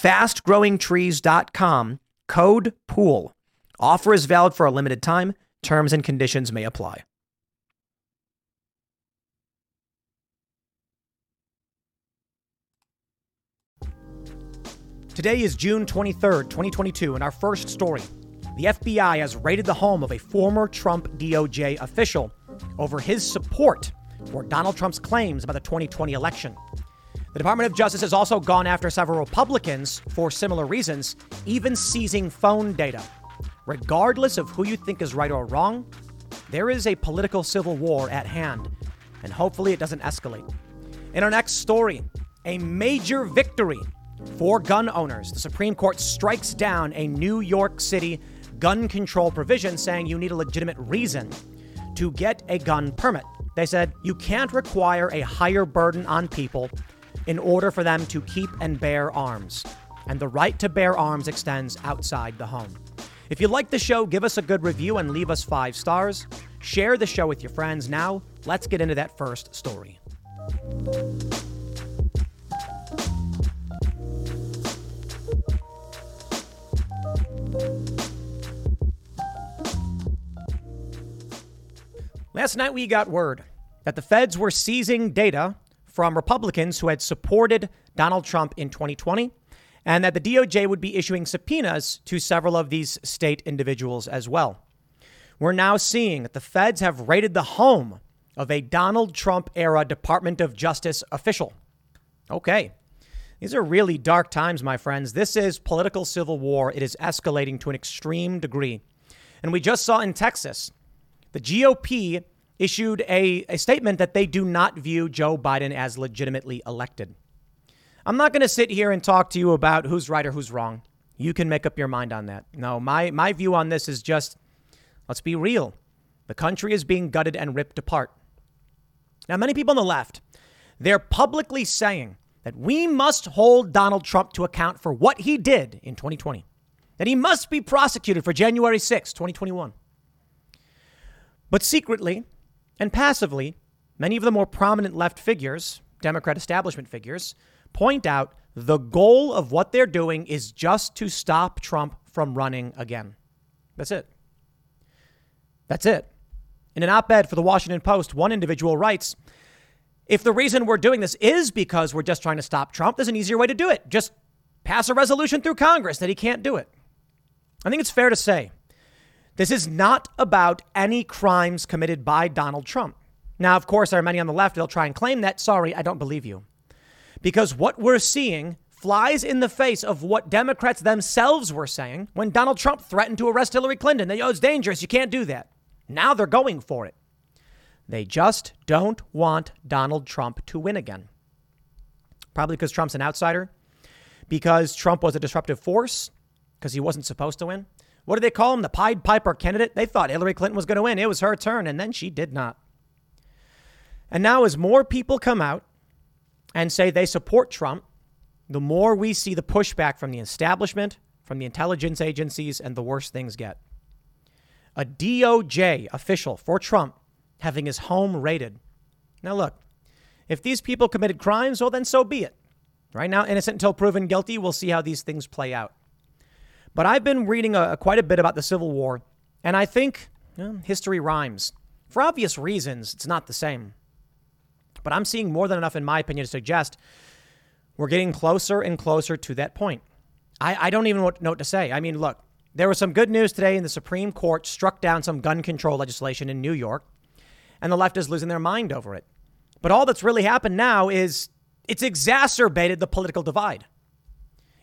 fastgrowingtrees.com, code POOL. Offer is valid for a limited time. Terms and conditions may apply. Today is June 23rd, 2022, and our first story. The FBI has raided the home of a former Trump DOJ official over his support for Donald Trump's claims about the 2020 election. The Department of Justice has also gone after several Republicans for similar reasons, even seizing phone data. Regardless of who you think is right or wrong, there is a political civil war at hand, and hopefully it doesn't escalate. In our next story, a major victory for gun owners. The Supreme Court strikes down a New York City gun control provision saying you need a legitimate reason to get a gun permit. They said you can't require a higher burden on people in order for them to keep and bear arms. And the right to bear arms extends outside the home. If you like the show, give us a good review and leave us five stars. Share the show with your friends. Now, let's get into that first story. Last night, we got word that the feds were seizing data from Republicans who had supported Donald Trump in 2020, and that the DOJ would be issuing subpoenas to several of these state individuals as well. We're now seeing that the feds have raided the home of a Donald Trump era Department of Justice official. Okay. These are really dark times, my friends. This is political civil war. It is escalating to an extreme degree. And we just saw in Texas, the GOP issued a, a statement that they do not view Joe Biden as legitimately elected. I'm not going to sit here and talk to you about who's right or who's wrong. You can make up your mind on that. No, my, my view on this is just let's be real. The country is being gutted and ripped apart. Now, many people on the left, they're publicly saying that we must hold Donald Trump to account for what he did in 2020, that he must be prosecuted for January 6, 2021. But secretly, and passively, many of the more prominent left figures, Democrat establishment figures, point out the goal of what they're doing is just to stop Trump from running again. That's it. That's it. In an op ed for the Washington Post, one individual writes If the reason we're doing this is because we're just trying to stop Trump, there's an easier way to do it. Just pass a resolution through Congress that he can't do it. I think it's fair to say this is not about any crimes committed by Donald Trump. Now, of course, there are many on the left that'll try and claim that. Sorry, I don't believe you. Because what we're seeing flies in the face of what Democrats themselves were saying when Donald Trump threatened to arrest Hillary Clinton. They, oh, it's dangerous. You can't do that. Now they're going for it. They just don't want Donald Trump to win again. Probably because Trump's an outsider, because Trump was a disruptive force, because he wasn't supposed to win. What do they call him? The Pied Piper candidate? They thought Hillary Clinton was going to win. It was her turn, and then she did not. And now, as more people come out and say they support Trump, the more we see the pushback from the establishment, from the intelligence agencies, and the worse things get. A DOJ official for Trump having his home raided. Now, look, if these people committed crimes, well, then so be it. Right now, innocent until proven guilty. We'll see how these things play out. But I've been reading a, quite a bit about the Civil War, and I think history rhymes. For obvious reasons, it's not the same. But I'm seeing more than enough, in my opinion, to suggest we're getting closer and closer to that point. I, I don't even know what note to say. I mean, look, there was some good news today in the Supreme Court struck down some gun control legislation in New York, and the left is losing their mind over it. But all that's really happened now is it's exacerbated the political divide.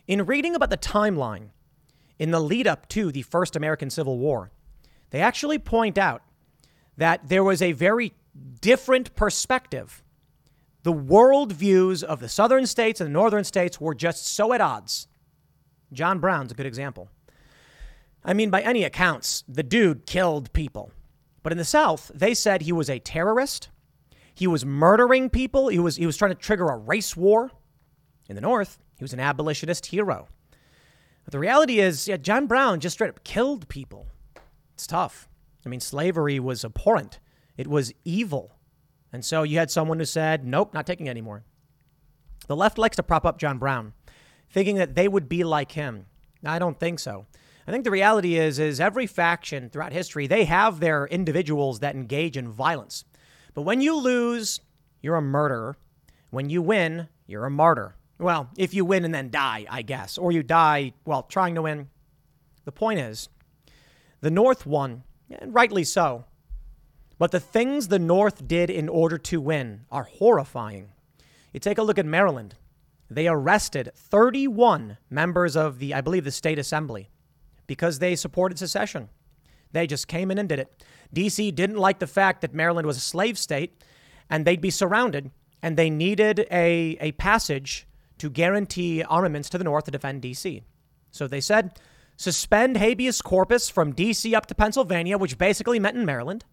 In reading about the timeline in the lead up to the first American Civil War, they actually point out that there was a very different perspective. The world views of the southern states and the northern states were just so at odds. John Brown's a good example. I mean, by any accounts, the dude killed people. But in the South, they said he was a terrorist. He was murdering people. He was, he was trying to trigger a race war. In the North, he was an abolitionist hero. But the reality is, yeah, John Brown just straight up killed people. It's tough. I mean, slavery was abhorrent, it was evil. And so you had someone who said, nope, not taking it anymore. The left likes to prop up John Brown, thinking that they would be like him. I don't think so. I think the reality is is every faction throughout history, they have their individuals that engage in violence. But when you lose, you're a murderer. When you win, you're a martyr. Well, if you win and then die, I guess, or you die while trying to win. The point is, the North won, and rightly so. But the things the North did in order to win are horrifying. You take a look at Maryland. They arrested 31 members of the, I believe, the state assembly because they supported secession. They just came in and did it. D.C. didn't like the fact that Maryland was a slave state and they'd be surrounded, and they needed a, a passage to guarantee armaments to the north to defend D.C. So they said, suspend habeas corpus from D.C. up to Pennsylvania, which basically meant in Maryland,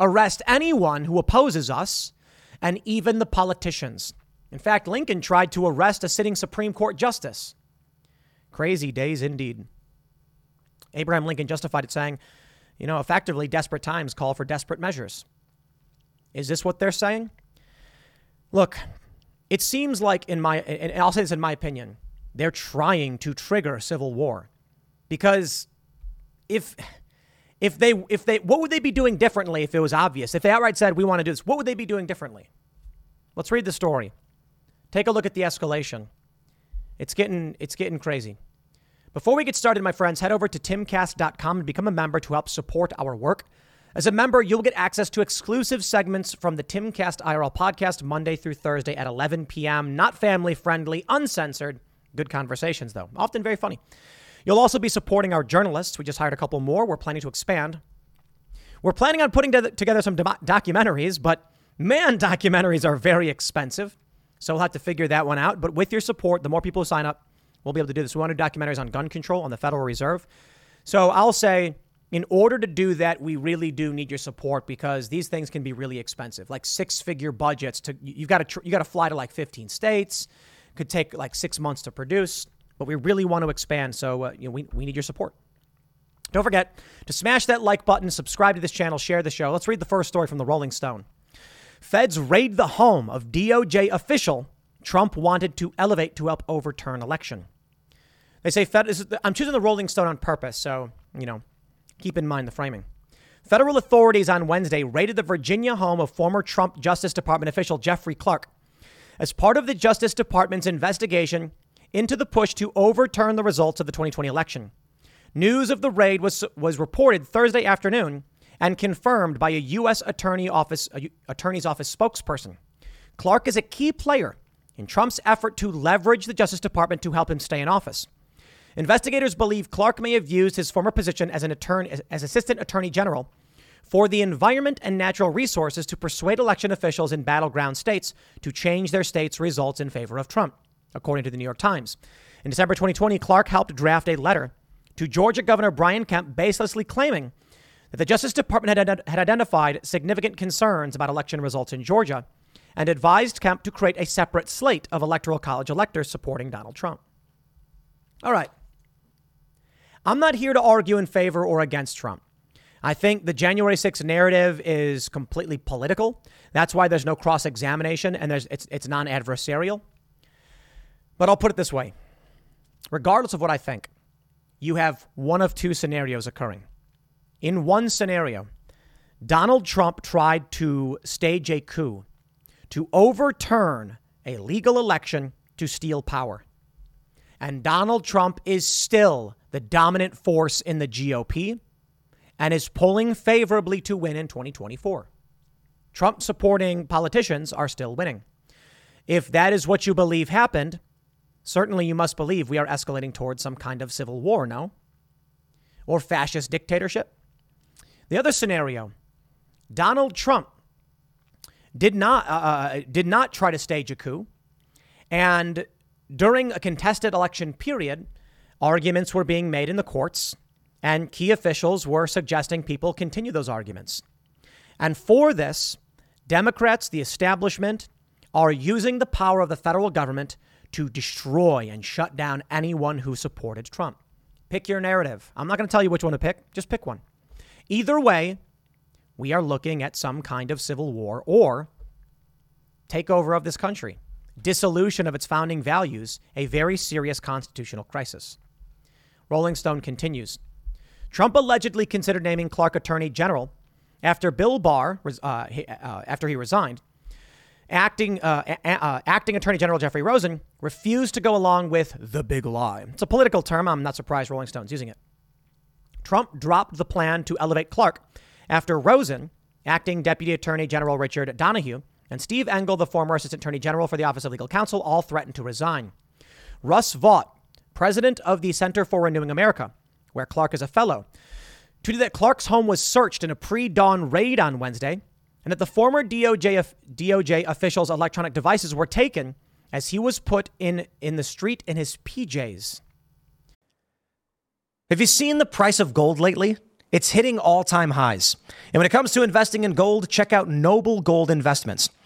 arrest anyone who opposes us, and even the politicians. In fact, Lincoln tried to arrest a sitting Supreme Court justice. Crazy days indeed. Abraham Lincoln justified it saying, you know, effectively, desperate times call for desperate measures. Is this what they're saying? Look, it seems like, in my, and I'll say this in my opinion, they're trying to trigger civil war, because if if they if they what would they be doing differently if it was obvious? If they outright said we want to do this, what would they be doing differently? Let's read the story. Take a look at the escalation. It's getting it's getting crazy. Before we get started, my friends, head over to timcast.com and become a member to help support our work. As a member, you'll get access to exclusive segments from the Timcast IRL podcast Monday through Thursday at 11 p.m. Not family friendly, uncensored. Good conversations, though, often very funny. You'll also be supporting our journalists. We just hired a couple more. We're planning to expand. We're planning on putting together some documentaries, but man, documentaries are very expensive. So we'll have to figure that one out. But with your support, the more people who sign up, we'll be able to do this. We want to do documentaries on gun control on the Federal Reserve. So I'll say, in order to do that, we really do need your support because these things can be really expensive, like six-figure budgets. To you've got to you got to fly to like 15 states. Could take like six months to produce, but we really want to expand. So uh, you know, we we need your support. Don't forget to smash that like button, subscribe to this channel, share the show. Let's read the first story from the Rolling Stone. Feds raid the home of DOJ official Trump wanted to elevate to help overturn election. They say Fed is, I'm choosing the Rolling Stone on purpose, so, you know, keep in mind the framing. Federal authorities on Wednesday raided the Virginia home of former Trump Justice Department official Jeffrey Clark as part of the Justice Department's investigation into the push to overturn the results of the 2020 election. News of the raid was, was reported Thursday afternoon and confirmed by a U.S. Attorney office, Attorney's Office spokesperson. Clark is a key player in Trump's effort to leverage the Justice Department to help him stay in office. Investigators believe Clark may have used his former position as an attorney, as assistant attorney general for the environment and natural resources to persuade election officials in battleground states to change their state's results in favor of Trump, according to the New York Times. In December 2020, Clark helped draft a letter to Georgia Governor Brian Kemp baselessly claiming that the Justice Department had, had identified significant concerns about election results in Georgia and advised Kemp to create a separate slate of Electoral College electors supporting Donald Trump. All right. I'm not here to argue in favor or against Trump. I think the January 6th narrative is completely political. That's why there's no cross examination and there's, it's, it's non adversarial. But I'll put it this way regardless of what I think, you have one of two scenarios occurring. In one scenario, Donald Trump tried to stage a coup to overturn a legal election to steal power. And Donald Trump is still the dominant force in the GOP and is polling favorably to win in 2024. Trump supporting politicians are still winning. If that is what you believe happened, certainly you must believe we are escalating towards some kind of civil war, no? Or fascist dictatorship. The other scenario Donald Trump did not, uh, uh did not try to stage a coup. And during a contested election period, arguments were being made in the courts, and key officials were suggesting people continue those arguments. And for this, Democrats, the establishment, are using the power of the federal government to destroy and shut down anyone who supported Trump. Pick your narrative. I'm not going to tell you which one to pick, just pick one. Either way, we are looking at some kind of civil war or takeover of this country, dissolution of its founding values, a very serious constitutional crisis. Rolling Stone continues. Trump allegedly considered naming Clark Attorney General after Bill Barr, uh, uh, after he resigned, acting, uh, uh, acting Attorney General Jeffrey Rosen refused to go along with the big lie. It's a political term. I'm not surprised Rolling Stone's using it. Trump dropped the plan to elevate Clark after Rosen, acting Deputy Attorney General Richard Donoghue, and Steve Engel, the former Assistant Attorney General for the Office of Legal Counsel, all threatened to resign. Russ Vought, president of the Center for Renewing America, where Clark is a fellow, tweeted that Clark's home was searched in a pre dawn raid on Wednesday and that the former DOJ, DOJ official's electronic devices were taken as he was put in, in the street in his PJs. Have you seen the price of gold lately? It's hitting all time highs. And when it comes to investing in gold, check out Noble Gold Investments.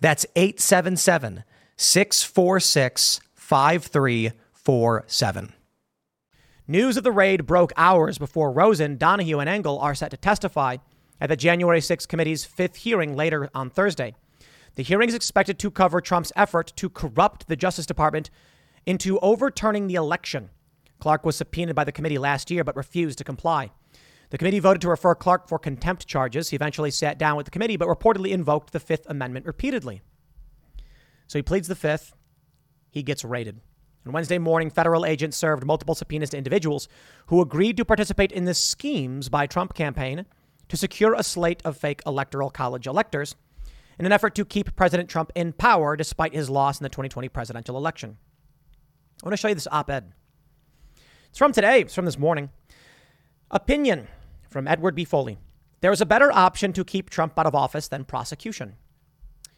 that's 877 646 5347. News of the raid broke hours before Rosen, Donoghue, and Engel are set to testify at the January 6 committee's fifth hearing later on Thursday. The hearing is expected to cover Trump's effort to corrupt the Justice Department into overturning the election Clark was subpoenaed by the committee last year but refused to comply. The committee voted to refer Clark for contempt charges. He eventually sat down with the committee but reportedly invoked the Fifth Amendment repeatedly. So he pleads the Fifth. He gets raided. On Wednesday morning, federal agents served multiple subpoenas to individuals who agreed to participate in the schemes by Trump campaign to secure a slate of fake electoral college electors in an effort to keep President Trump in power despite his loss in the 2020 presidential election. I want to show you this op ed. It's from today, it's from this morning. Opinion from Edward B. Foley. There is a better option to keep Trump out of office than prosecution.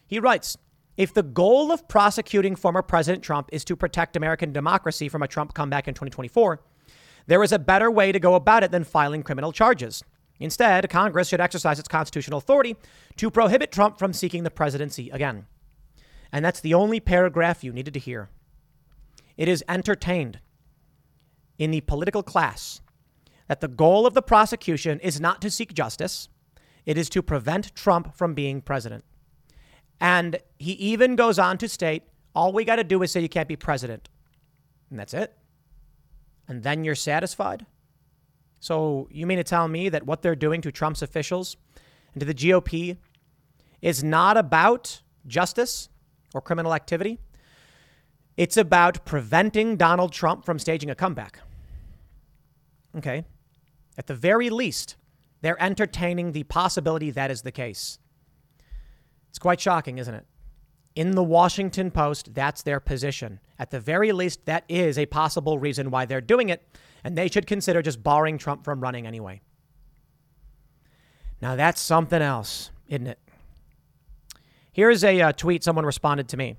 He writes If the goal of prosecuting former President Trump is to protect American democracy from a Trump comeback in 2024, there is a better way to go about it than filing criminal charges. Instead, Congress should exercise its constitutional authority to prohibit Trump from seeking the presidency again. And that's the only paragraph you needed to hear. It is entertained in the political class that the goal of the prosecution is not to seek justice, it is to prevent Trump from being president. And he even goes on to state all we got to do is say you can't be president. And that's it. And then you're satisfied? So you mean to tell me that what they're doing to Trump's officials and to the GOP is not about justice or criminal activity? It's about preventing Donald Trump from staging a comeback. Okay. At the very least, they're entertaining the possibility that is the case. It's quite shocking, isn't it? in the Washington Post, that's their position. At the very least, that is a possible reason why they're doing it, and they should consider just barring Trump from running anyway. Now, that's something else, isn't it? Here's a uh, tweet someone responded to me.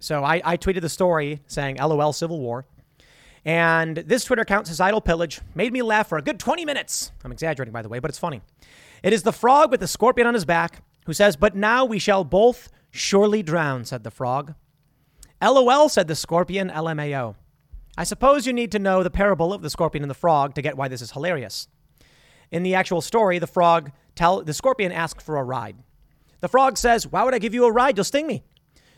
So I, I tweeted the story saying, LOL Civil War. And this Twitter account, Societal Pillage, made me laugh for a good 20 minutes. I'm exaggerating, by the way, but it's funny. It is the frog with the scorpion on his back who says, But now we shall both surely drown, said the frog. LOL, said the scorpion, LMAO. I suppose you need to know the parable of the scorpion and the frog to get why this is hilarious. In the actual story, the frog tell the scorpion asks for a ride. The frog says, Why would I give you a ride? You'll sting me.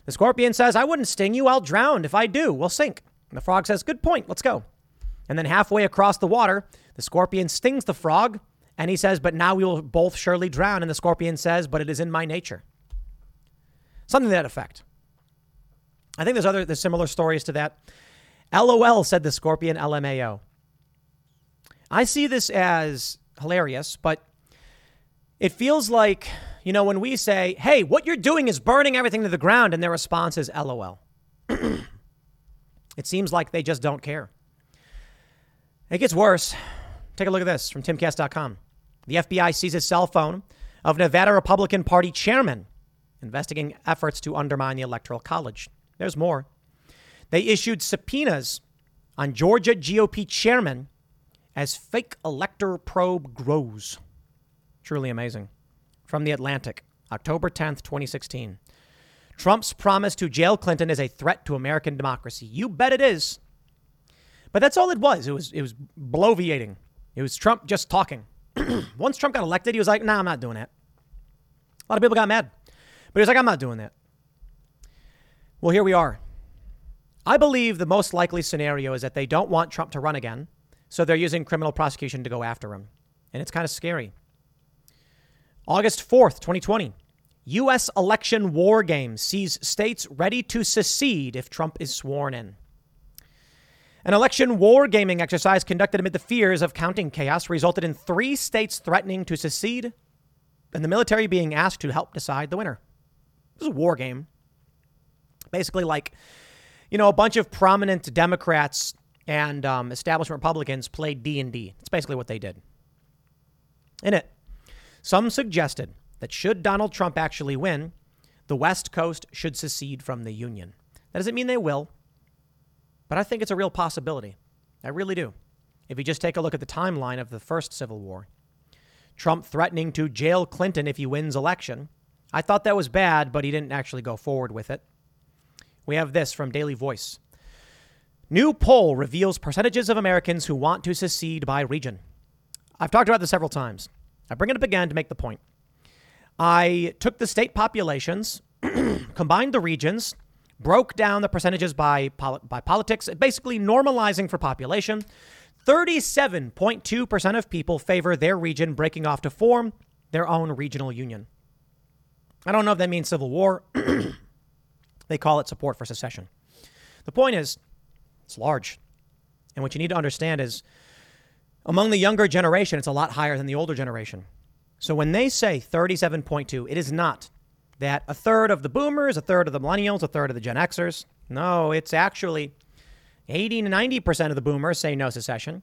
The scorpion says, I wouldn't sting you. I'll drown. If I do, we'll sink. And the frog says, Good point. Let's go. And then halfway across the water, the scorpion stings the frog and he says, But now we will both surely drown. And the scorpion says, But it is in my nature. Something to that effect. I think there's other there's similar stories to that. LOL said the scorpion LMAO. I see this as hilarious, but it feels like, you know, when we say, hey, what you're doing is burning everything to the ground, and their response is LOL. it seems like they just don't care. It gets worse. Take a look at this from timcast.com. The FBI seizes cell phone of Nevada Republican Party chairman investigating efforts to undermine the Electoral College. There's more. They issued subpoenas on Georgia GOP chairman as fake elector probe grows. Truly amazing. From The Atlantic, October 10th, 2016. Trump's promise to jail Clinton is a threat to American democracy. You bet it is. But that's all it was. It was it was bloviating. It was Trump just talking. Once Trump got elected, he was like, nah, I'm not doing that. A lot of people got mad. But he was like, I'm not doing that. Well, here we are. I believe the most likely scenario is that they don't want Trump to run again, so they're using criminal prosecution to go after him. And it's kind of scary. August 4th, 2020. U.S. election war game sees states ready to secede if Trump is sworn in. An election war gaming exercise conducted amid the fears of counting chaos resulted in three states threatening to secede and the military being asked to help decide the winner. It was a war game. Basically, like, you know, a bunch of prominent Democrats and um, establishment Republicans played D&D. It's basically what they did. In it, some suggested that should Donald Trump actually win, the West Coast should secede from the Union. That doesn't mean they will. But I think it's a real possibility. I really do. If you just take a look at the timeline of the first Civil War, Trump threatening to jail Clinton if he wins election. I thought that was bad, but he didn't actually go forward with it. We have this from Daily Voice. New poll reveals percentages of Americans who want to secede by region. I've talked about this several times. I bring it up again to make the point. I took the state populations, combined the regions, broke down the percentages by, by politics, basically normalizing for population. 37.2% of people favor their region breaking off to form their own regional union. I don't know if that means civil war. they call it support for secession. The point is, it's large. And what you need to understand is among the younger generation, it's a lot higher than the older generation. So when they say 37.2, it is not that a third of the boomers, a third of the millennials, a third of the Gen Xers. No, it's actually 80 to 90% of the boomers say no secession.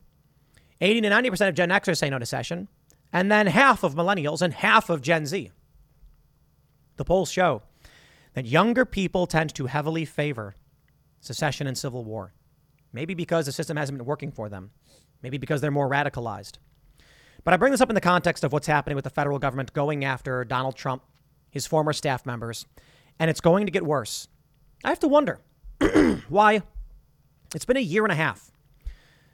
80 to 90% of Gen Xers say no secession. And then half of millennials and half of Gen Z. The polls show that younger people tend to heavily favor secession and civil war. Maybe because the system hasn't been working for them. Maybe because they're more radicalized. But I bring this up in the context of what's happening with the federal government going after Donald Trump his former staff members, and it's going to get worse. I have to wonder why it's been a year and a half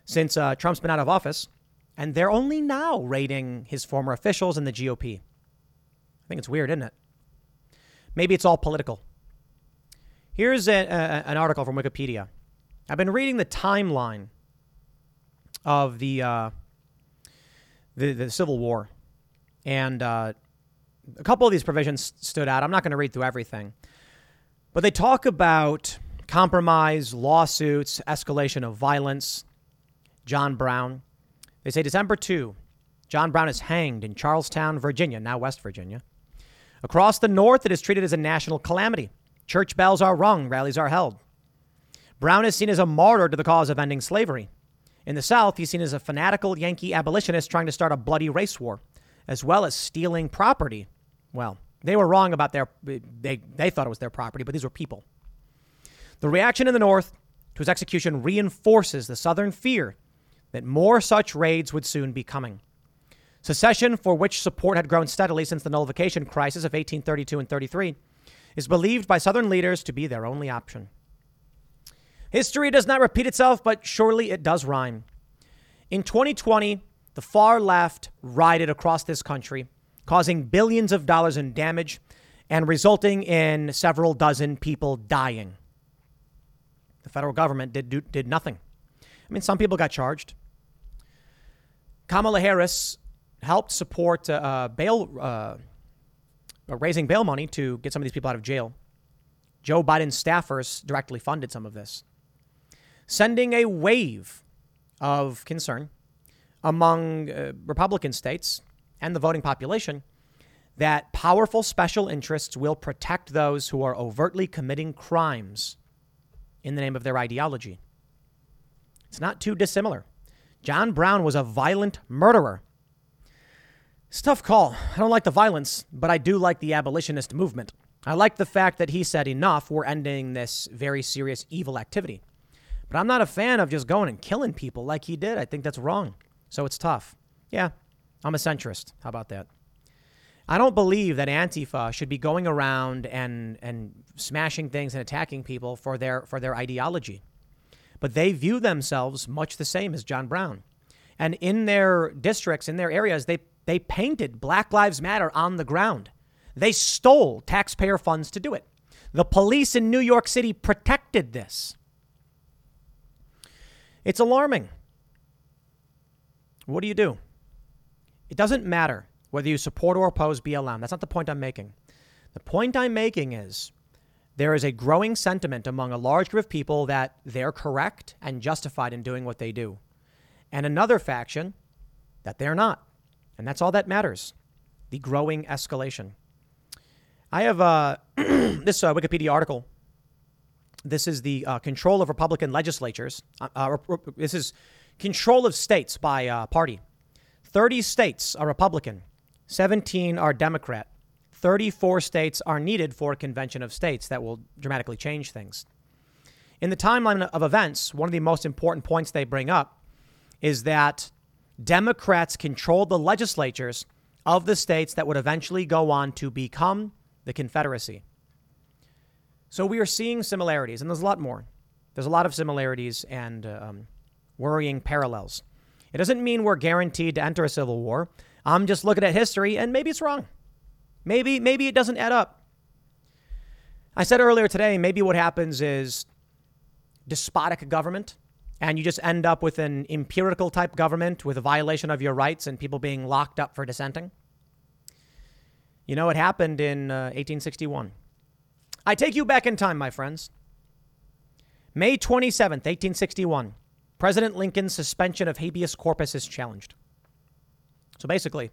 since uh, Trump's been out of office, and they're only now raiding his former officials in the GOP. I think it's weird, isn't it? Maybe it's all political. Here's a, a, an article from Wikipedia. I've been reading the timeline of the uh, the, the Civil War, and uh, a couple of these provisions stood out. I'm not going to read through everything, but they talk about compromise, lawsuits, escalation of violence. John Brown. They say December 2, John Brown is hanged in Charlestown, Virginia, now West Virginia. Across the North, it is treated as a national calamity. Church bells are rung, rallies are held. Brown is seen as a martyr to the cause of ending slavery. In the South, he's seen as a fanatical Yankee abolitionist trying to start a bloody race war, as well as stealing property. Well, they were wrong about their, they, they thought it was their property, but these were people. The reaction in the North to his execution reinforces the Southern fear that more such raids would soon be coming. Secession, for which support had grown steadily since the nullification crisis of 1832 and 33, is believed by Southern leaders to be their only option. History does not repeat itself, but surely it does rhyme. In 2020, the far left rioted across this country, causing billions of dollars in damage and resulting in several dozen people dying. The federal government did, do, did nothing. I mean, some people got charged. Kamala Harris helped support uh, bail, uh, raising bail money to get some of these people out of jail. Joe Biden's staffers directly funded some of this, sending a wave of concern among uh, Republican states and the voting population that powerful special interests will protect those who are overtly committing crimes in the name of their ideology. It's not too dissimilar. John Brown was a violent murderer. It's a tough call. I don't like the violence, but I do like the abolitionist movement. I like the fact that he said, enough, we're ending this very serious evil activity. But I'm not a fan of just going and killing people like he did. I think that's wrong. So it's tough. Yeah, I'm a centrist. How about that? I don't believe that Antifa should be going around and, and smashing things and attacking people for their, for their ideology but they view themselves much the same as John Brown. And in their districts, in their areas, they, they painted Black Lives Matter on the ground. They stole taxpayer funds to do it. The police in New York City protected this. It's alarming. What do you do? It doesn't matter whether you support or oppose BLM. That's not the point I'm making. The point I'm making is there is a growing sentiment among a large group of people that they're correct and justified in doing what they do, and another faction that they're not. And that's all that matters the growing escalation. I have uh, this uh, Wikipedia article. This is the uh, control of Republican legislatures. Uh, uh, this is control of states by uh, party. 30 states are Republican, 17 are Democrat. 34 states are needed for a convention of states that will dramatically change things. In the timeline of events, one of the most important points they bring up is that Democrats controlled the legislatures of the states that would eventually go on to become the Confederacy. So we are seeing similarities, and there's a lot more. There's a lot of similarities and um, worrying parallels. It doesn't mean we're guaranteed to enter a civil war. I'm just looking at history, and maybe it's wrong. Maybe maybe it doesn't add up. I said earlier today, maybe what happens is despotic government and you just end up with an empirical type government with a violation of your rights and people being locked up for dissenting. You know, it happened in uh, 1861. I take you back in time, my friends. May 27th, 1861, President Lincoln's suspension of habeas corpus is challenged. So basically,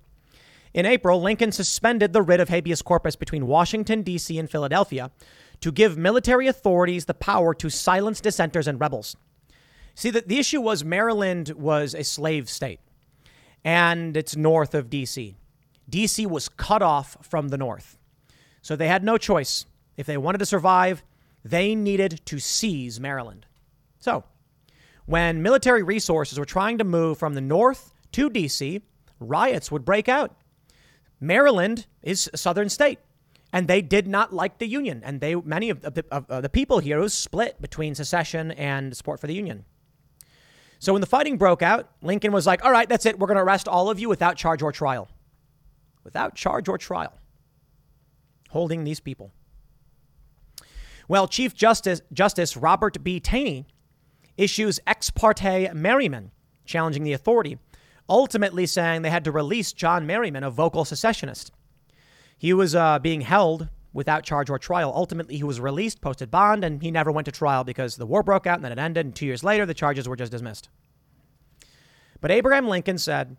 in April, Lincoln suspended the writ of habeas corpus between Washington, D.C. and Philadelphia to give military authorities the power to silence dissenters and rebels. See, the, the issue was Maryland was a slave state, and it's north of D.C. D.C. was cut off from the north. So they had no choice. If they wanted to survive, they needed to seize Maryland. So, when military resources were trying to move from the north to D.C., riots would break out. Maryland is a southern state, and they did not like the Union. And they many of the, of, the people here was split between secession and support for the Union. So when the fighting broke out, Lincoln was like, all right, that's it. We're going to arrest all of you without charge or trial. Without charge or trial. Holding these people. Well, Chief Justice, Justice Robert B. Taney issues ex parte Merryman challenging the authority ultimately saying they had to release John Merryman, a vocal secessionist. He was uh, being held without charge or trial. Ultimately, he was released, posted bond, and he never went to trial because the war broke out and then it ended. And two years later, the charges were just dismissed. But Abraham Lincoln said,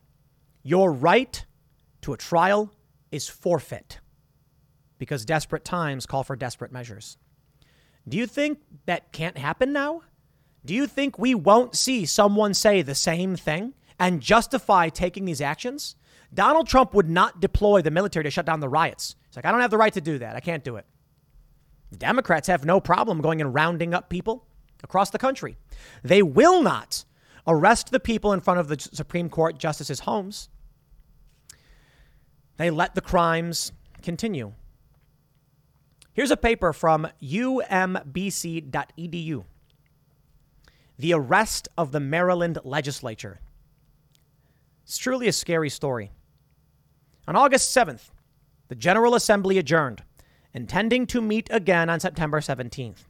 Your right to a trial is forfeit because desperate times call for desperate measures. Do you think that can't happen now? Do you think we won't see someone say the same thing and justify taking these actions? Donald Trump would not deploy the military to shut down the riots. It's like, I don't have the right to do that. I can't do it. Democrats have no problem going and rounding up people across the country. They will not arrest the people in front of the Supreme Court justices' homes. They let the crimes continue. Here's a paper from umbc.edu The Arrest of the Maryland Legislature. It's truly a scary story. On August 7th, the General Assembly adjourned, intending to meet again on September 17th.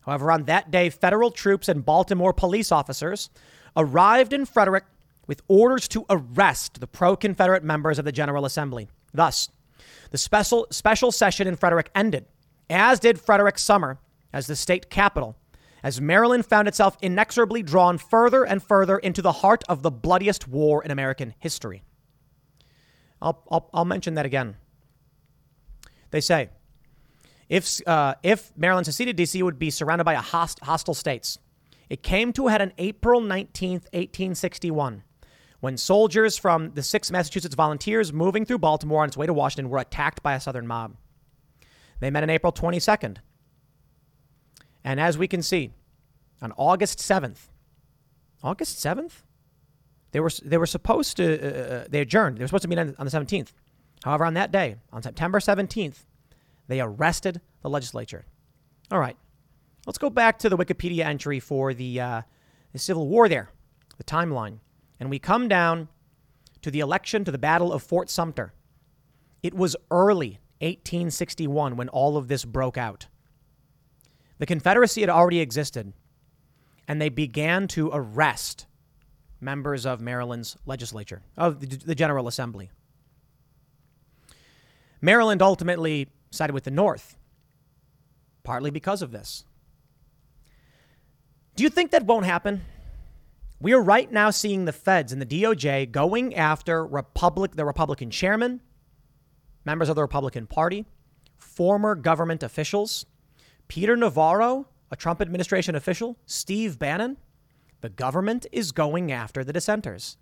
However, on that day, federal troops and Baltimore police officers arrived in Frederick with orders to arrest the pro Confederate members of the General Assembly. Thus, the special, special session in Frederick ended, as did Frederick summer as the state capital, as Maryland found itself inexorably drawn further and further into the heart of the bloodiest war in American history. I'll, I'll, I'll mention that again. They say if, uh, if Maryland seceded, D.C. would be surrounded by a host, hostile states. It came to a head on April 19, 1861, when soldiers from the 6th Massachusetts Volunteers moving through Baltimore on its way to Washington were attacked by a Southern mob. They met on April 22nd. And as we can see, on August 7th, August 7th? They were, they were supposed to, uh, uh, they adjourned. They were supposed to meet on, on the 17th. However, on that day, on September 17th, they arrested the legislature. All right. Let's go back to the Wikipedia entry for the, uh, the Civil War there, the timeline. And we come down to the election to the Battle of Fort Sumter. It was early 1861 when all of this broke out. The Confederacy had already existed, and they began to arrest members of Maryland's legislature, of the General Assembly. Maryland ultimately sided with the North, partly because of this. Do you think that won't happen? We are right now seeing the feds and the DOJ going after Republic, the Republican chairman, members of the Republican Party, former government officials, Peter Navarro, a Trump administration official, Steve Bannon. The government is going after the dissenters.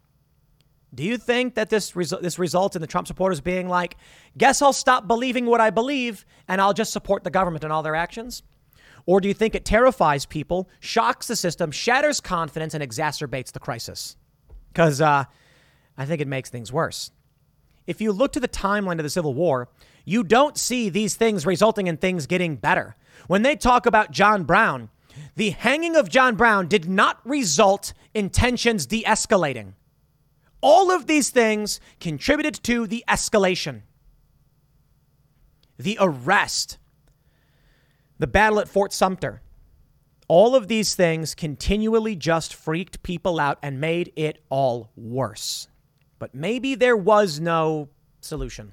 Do you think that this, resu- this results in the Trump supporters being like, guess I'll stop believing what I believe and I'll just support the government in all their actions? Or do you think it terrifies people, shocks the system, shatters confidence, and exacerbates the crisis? Because uh, I think it makes things worse. If you look to the timeline of the Civil War, you don't see these things resulting in things getting better. When they talk about John Brown, the hanging of John Brown did not result in tensions de escalating. All of these things contributed to the escalation. The arrest the battle at Fort Sumter. All of these things continually just freaked people out and made it all worse. But maybe there was no solution.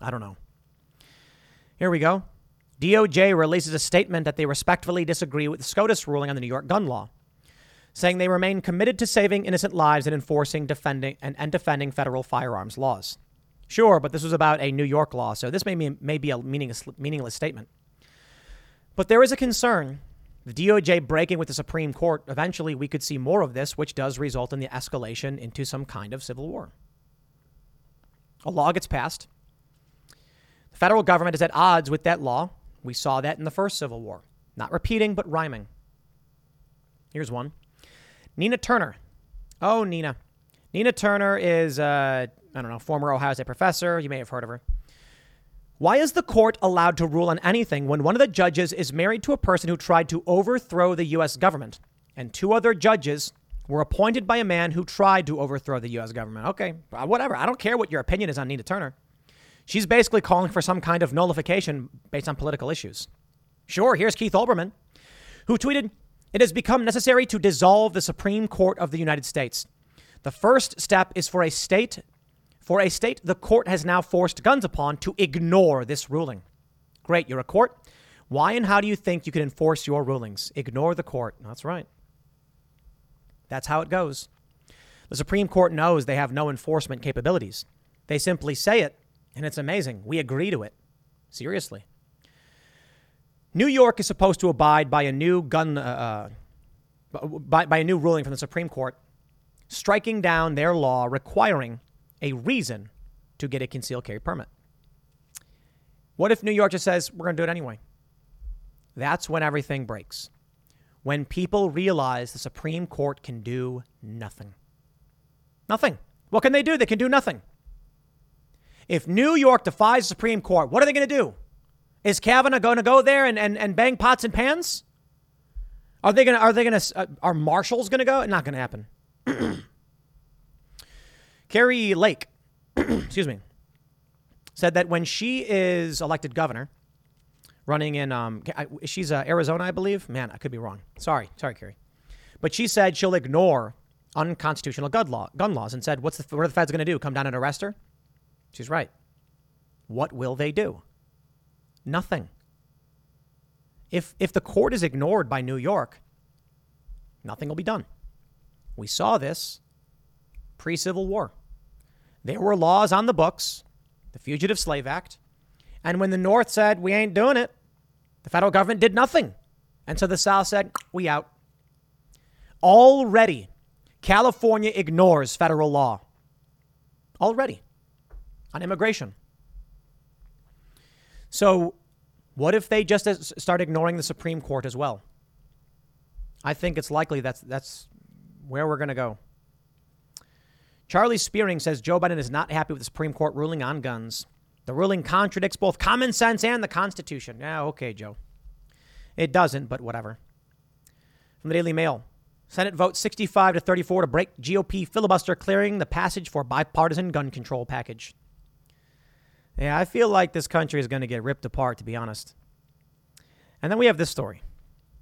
I don't know. Here we go. DOJ releases a statement that they respectfully disagree with the SCOTUS ruling on the New York gun law, saying they remain committed to saving innocent lives and enforcing defending and, and defending federal firearms laws. Sure, but this was about a New York law, so this may be, may be a meaningless, meaningless statement. But there is a concern the DOJ breaking with the Supreme Court, eventually we could see more of this, which does result in the escalation into some kind of civil war. A law gets passed. Federal government is at odds with that law, We saw that in the first Civil War. Not repeating, but rhyming. Here's one Nina Turner. Oh, Nina. Nina Turner is, uh, I don't know, former Ohio State professor. You may have heard of her. Why is the court allowed to rule on anything when one of the judges is married to a person who tried to overthrow the U.S. government and two other judges were appointed by a man who tried to overthrow the U.S. government? Okay, whatever. I don't care what your opinion is on Nina Turner. She's basically calling for some kind of nullification based on political issues. Sure, here's Keith Olbermann, who tweeted, It has become necessary to dissolve the Supreme Court of the United States. The first step is for a state for a state the court has now forced guns upon to ignore this ruling. Great, you're a court. Why and how do you think you can enforce your rulings? Ignore the court. That's right. That's how it goes. The Supreme Court knows they have no enforcement capabilities. They simply say it, and it's amazing. We agree to it. Seriously. New York is supposed to abide by a new gun, uh, uh by, by a new ruling from the Supreme Court, striking down their law requiring a reason to get a concealed carry permit. What if New York just says, we're going to do it anyway? That's when everything breaks. When people realize the Supreme Court can do nothing. Nothing. What can they do? They can do nothing. If New York defies the Supreme Court, what are they going to do? Is Kavanaugh going to go there and, and, and bang pots and pans? Are they going to, are they going to, uh, are marshals going to go? Not going to happen. Kari Lake, excuse me, said that when she is elected governor, running in, um, she's uh, Arizona, I believe. Man, I could be wrong. Sorry, sorry, Carrie. But she said she'll ignore unconstitutional gun, law, gun laws and said, What's the, what are the feds going to do? Come down and arrest her? She's right. What will they do? Nothing. If, if the court is ignored by New York, nothing will be done. We saw this pre Civil War. There were laws on the books, the Fugitive Slave Act. And when the North said, we ain't doing it, the federal government did nothing. And so the South said, we out. Already, California ignores federal law. Already on immigration. So, what if they just start ignoring the Supreme Court as well? I think it's likely that's, that's where we're going to go. Charlie Spiering says Joe Biden is not happy with the Supreme Court ruling on guns. The ruling contradicts both common sense and the Constitution. Yeah, okay, Joe. It doesn't, but whatever. From the Daily Mail Senate votes 65 to 34 to break GOP filibuster, clearing the passage for bipartisan gun control package. Yeah, I feel like this country is going to get ripped apart, to be honest. And then we have this story.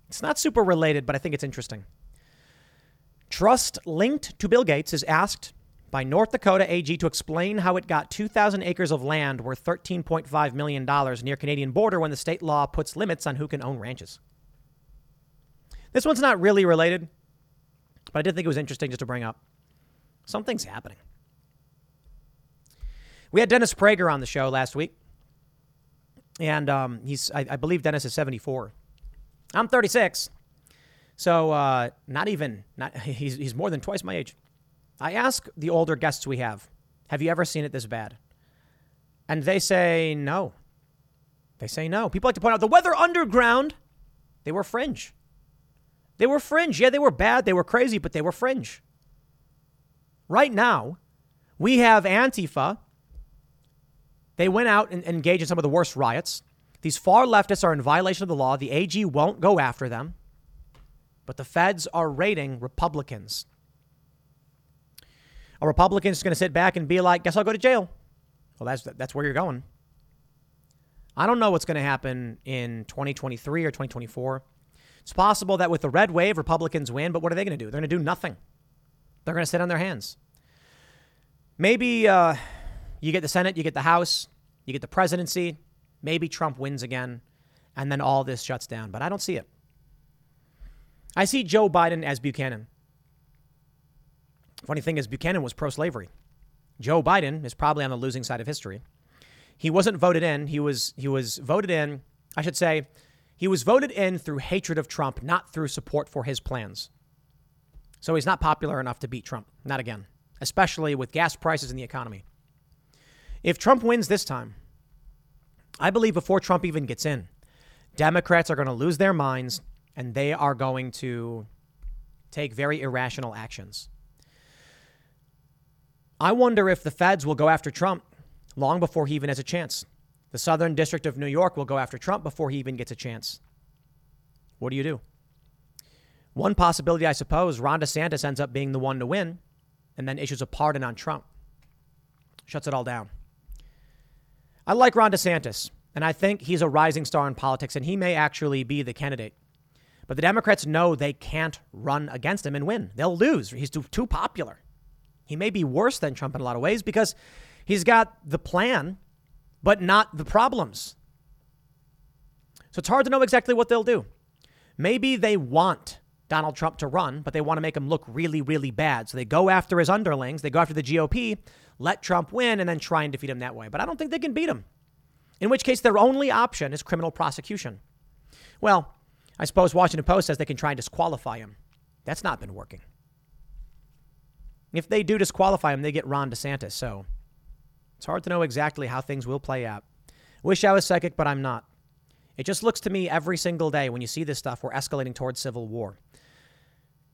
It's not super related, but I think it's interesting. Trust linked to Bill Gates is asked by North Dakota AG to explain how it got 2,000 acres of land worth $13.5 million near Canadian border when the state law puts limits on who can own ranches. This one's not really related, but I did think it was interesting just to bring up. Something's happening. We had Dennis Prager on the show last week, and um, he's I, I, believe Dennis is 74. I'm 36, so uh, not even not he's he's more than twice my age. I ask the older guests we have, have you ever seen it this bad? And they say no. They say no. People like to point out the Weather Underground, they were fringe. They were fringe. Yeah, they were bad. They were crazy, but they were fringe. Right now, we have Antifa. They went out and engaged in some of the worst riots. These far leftists are in violation of the law. The AG won't go after them. But the feds are raiding Republicans. A Republican's going to sit back and be like, guess I'll go to jail. Well, that's, that's where you're going. I don't know what's going to happen in 2023 or 2024. It's possible that with the red wave, Republicans win, but what are they going to do? They're going to do nothing. They're going to sit on their hands. Maybe uh, you get the Senate, you get the House, you get the presidency. Maybe Trump wins again, and then all this shuts down. But I don't see it. I see Joe Biden as Buchanan. Funny thing is, Buchanan was pro slavery. Joe Biden is probably on the losing side of history. He wasn't voted in. He was, he was voted in, I should say, he was voted in through hatred of Trump, not through support for his plans. So he's not popular enough to beat Trump. Not again, especially with gas prices and the economy. If Trump wins this time, I believe before Trump even gets in, Democrats are going to lose their minds and they are going to take very irrational actions. I wonder if the feds will go after Trump long before he even has a chance. The Southern District of New York will go after Trump before he even gets a chance. What do you do? One possibility, I suppose, Ron DeSantis ends up being the one to win and then issues a pardon on Trump. Shuts it all down. I like Ron DeSantis, and I think he's a rising star in politics, and he may actually be the candidate. But the Democrats know they can't run against him and win. They'll lose. He's too, too popular. He may be worse than Trump in a lot of ways because he's got the plan but not the problems. So it's hard to know exactly what they'll do. Maybe they want Donald Trump to run, but they want to make him look really, really bad. So they go after his underlings, they go after the GOP, let Trump win, and then try and defeat him that way. But I don't think they can beat him. In which case, their only option is criminal prosecution. Well, I suppose Washington Post says they can try and disqualify him. That's not been working. If they do disqualify him, they get Ron DeSantis. So it's hard to know exactly how things will play out. Wish I was psychic, but I'm not. It just looks to me every single day when you see this stuff, we're escalating towards civil war.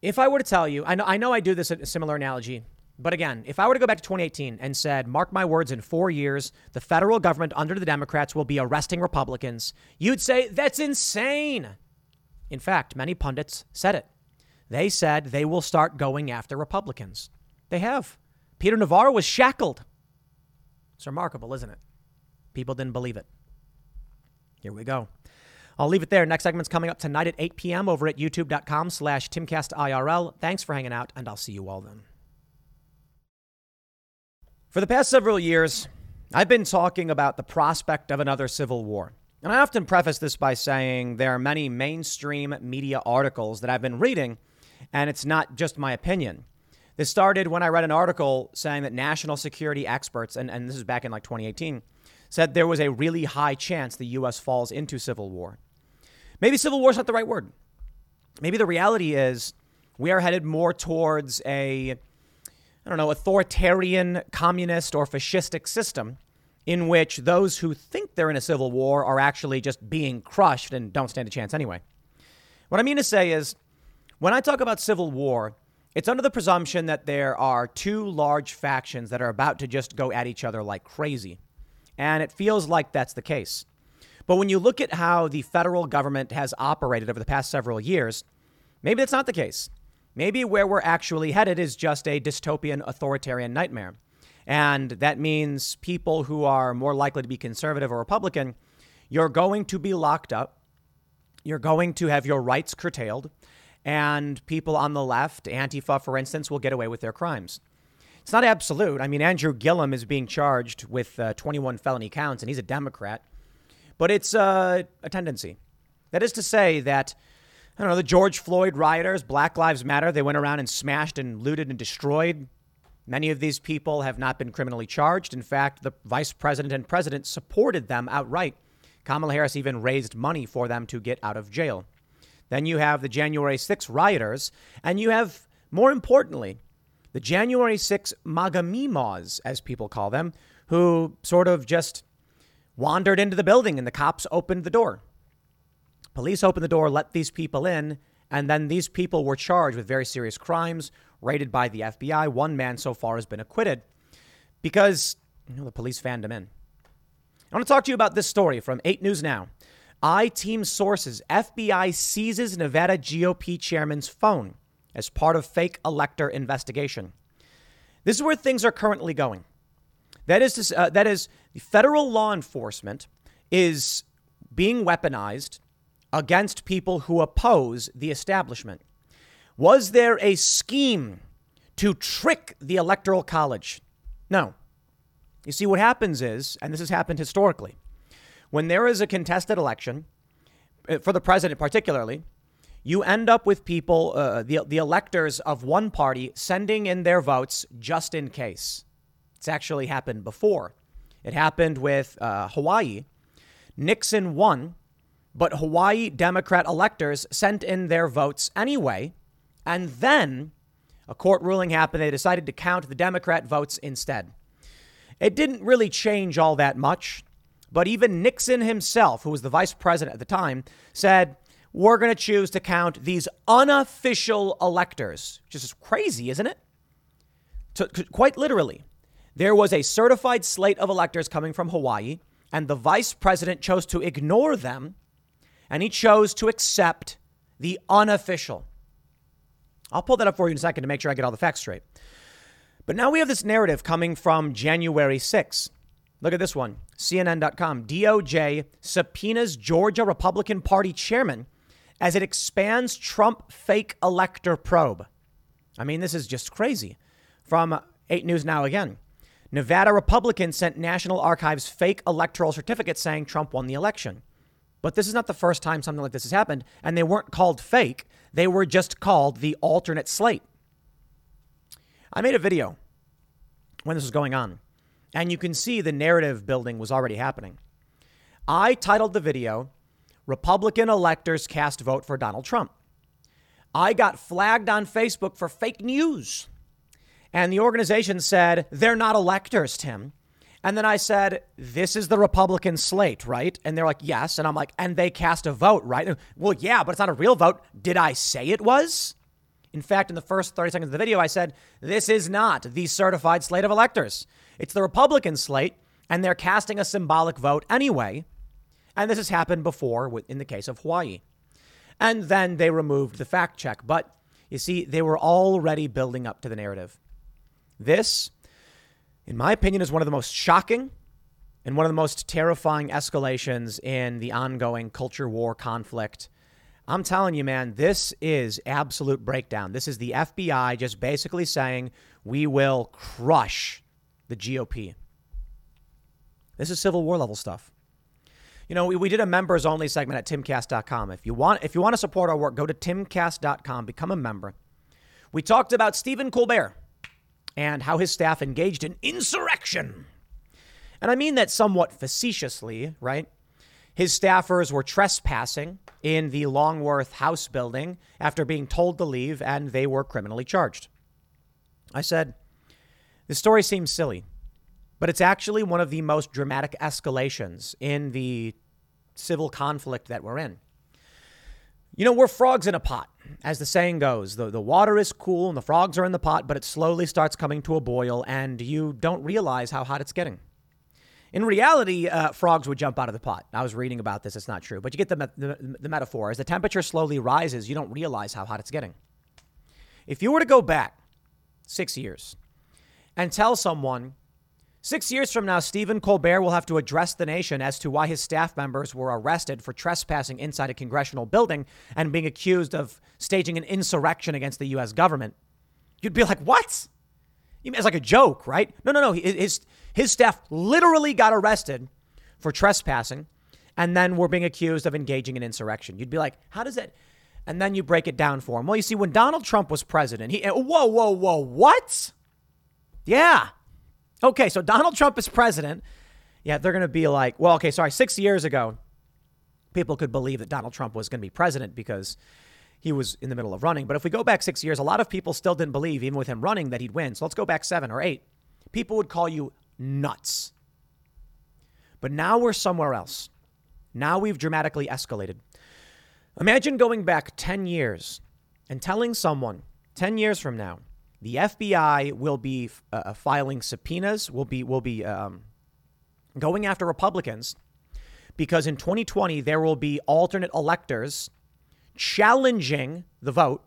If I were to tell you, I know I, know I do this a similar analogy, but again, if I were to go back to 2018 and said, mark my words, in four years, the federal government under the Democrats will be arresting Republicans, you'd say, that's insane. In fact, many pundits said it. They said they will start going after Republicans. They have. Peter Navarro was shackled. It's remarkable, isn't it? People didn't believe it. Here we go. I'll leave it there. Next segment's coming up tonight at 8 p.m. over at youtube.com slash timcastirl. Thanks for hanging out, and I'll see you all then. For the past several years, I've been talking about the prospect of another civil war. And I often preface this by saying there are many mainstream media articles that I've been reading, and it's not just my opinion. This started when I read an article saying that national security experts, and, and this is back in like 2018, said there was a really high chance the U.S. falls into civil war. Maybe civil war is not the right word. Maybe the reality is we are headed more towards a, I don't know, authoritarian, communist, or fascistic system in which those who think they're in a civil war are actually just being crushed and don't stand a chance anyway. What I mean to say is, when I talk about civil war, it's under the presumption that there are two large factions that are about to just go at each other like crazy. And it feels like that's the case. But when you look at how the federal government has operated over the past several years, maybe that's not the case. Maybe where we're actually headed is just a dystopian authoritarian nightmare. And that means people who are more likely to be conservative or Republican, you're going to be locked up. You're going to have your rights curtailed and people on the left, Antifa, for instance, will get away with their crimes. It's not absolute. I mean, Andrew Gillum is being charged with uh, 21 felony counts, and he's a Democrat. But it's uh, a tendency. That is to say that, I don't know, the George Floyd rioters, Black Lives Matter, they went around and smashed and looted and destroyed. Many of these people have not been criminally charged. In fact, the vice president and president supported them outright. Kamala Harris even raised money for them to get out of jail. Then you have the January 6 rioters, and you have, more importantly, the January 6 Magamimas, as people call them, who sort of just wandered into the building and the cops opened the door. Police opened the door, let these people in, and then these people were charged with very serious crimes, raided by the FBI. One man so far has been acquitted because you know, the police fanned him in. I want to talk to you about this story from 8 News Now. I team sources FBI seizes Nevada GOP chairman's phone as part of fake elector investigation. This is where things are currently going. That is, to, uh, that is, federal law enforcement is being weaponized against people who oppose the establishment. Was there a scheme to trick the Electoral College? No. You see, what happens is, and this has happened historically, when there is a contested election, uh, for the president particularly, you end up with people, uh, the, the electors of one party, sending in their votes just in case. It's actually happened before. It happened with uh, Hawaii. Nixon won, but Hawaii Democrat electors sent in their votes anyway. And then a court ruling happened. They decided to count the Democrat votes instead. It didn't really change all that much. But even Nixon himself, who was the vice president at the time, said, we're going to choose to count these unofficial electors, which is crazy, isn't it? To, quite literally, there was a certified slate of electors coming from Hawaii, and the vice president chose to ignore them, and he chose to accept the unofficial. I'll pull that up for you in a second to make sure I get all the facts straight. But now we have this narrative coming from January 6th. Look at this one CNN.com. DOJ subpoenas Georgia Republican Party chairman as it expands Trump fake elector probe. I mean, this is just crazy. From 8 News Now again. Nevada Republicans sent National Archives fake electoral certificates saying Trump won the election. But this is not the first time something like this has happened, and they weren't called fake. They were just called the alternate slate. I made a video when this was going on, and you can see the narrative building was already happening. I titled the video, Republican Electors Cast Vote for Donald Trump. I got flagged on Facebook for fake news. And the organization said, they're not electors, Tim. And then I said, This is the Republican slate, right? And they're like, Yes. And I'm like, And they cast a vote, right? Well, yeah, but it's not a real vote. Did I say it was? In fact, in the first 30 seconds of the video, I said, This is not the certified slate of electors. It's the Republican slate, and they're casting a symbolic vote anyway. And this has happened before in the case of Hawaii. And then they removed the fact check. But you see, they were already building up to the narrative. This in my opinion, is one of the most shocking and one of the most terrifying escalations in the ongoing culture war conflict. I'm telling you, man, this is absolute breakdown. This is the FBI just basically saying we will crush the GOP. This is Civil War level stuff. You know, we, we did a members only segment at timcast.com. If you want if you want to support our work, go to timcast.com, become a member. We talked about Stephen Colbert and how his staff engaged in insurrection. And I mean that somewhat facetiously, right? His staffers were trespassing in the Longworth House building after being told to leave, and they were criminally charged. I said, The story seems silly, but it's actually one of the most dramatic escalations in the civil conflict that we're in. You know, we're frogs in a pot, as the saying goes. The, the water is cool and the frogs are in the pot, but it slowly starts coming to a boil, and you don't realize how hot it's getting. In reality, uh, frogs would jump out of the pot. I was reading about this. It's not true. But you get the, the, the metaphor. As the temperature slowly rises, you don't realize how hot it's getting. If you were to go back six years and tell someone Six years from now, Stephen Colbert will have to address the nation as to why his staff members were arrested for trespassing inside a congressional building and being accused of staging an insurrection against the U.S. government. You'd be like, what? It's like a joke, right? No, no, no. His, his staff literally got arrested for trespassing and then were being accused of engaging in insurrection. You'd be like, how does that? And then you break it down for him. Well, you see, when Donald Trump was president, he, whoa, whoa, whoa, what? Yeah. Okay, so Donald Trump is president. Yeah, they're going to be like, well, okay, sorry, six years ago, people could believe that Donald Trump was going to be president because he was in the middle of running. But if we go back six years, a lot of people still didn't believe, even with him running, that he'd win. So let's go back seven or eight. People would call you nuts. But now we're somewhere else. Now we've dramatically escalated. Imagine going back 10 years and telling someone 10 years from now the FBI will be uh, uh, filing subpoenas, will be, will be um, going after Republicans because in 2020 there will be alternate electors challenging the vote,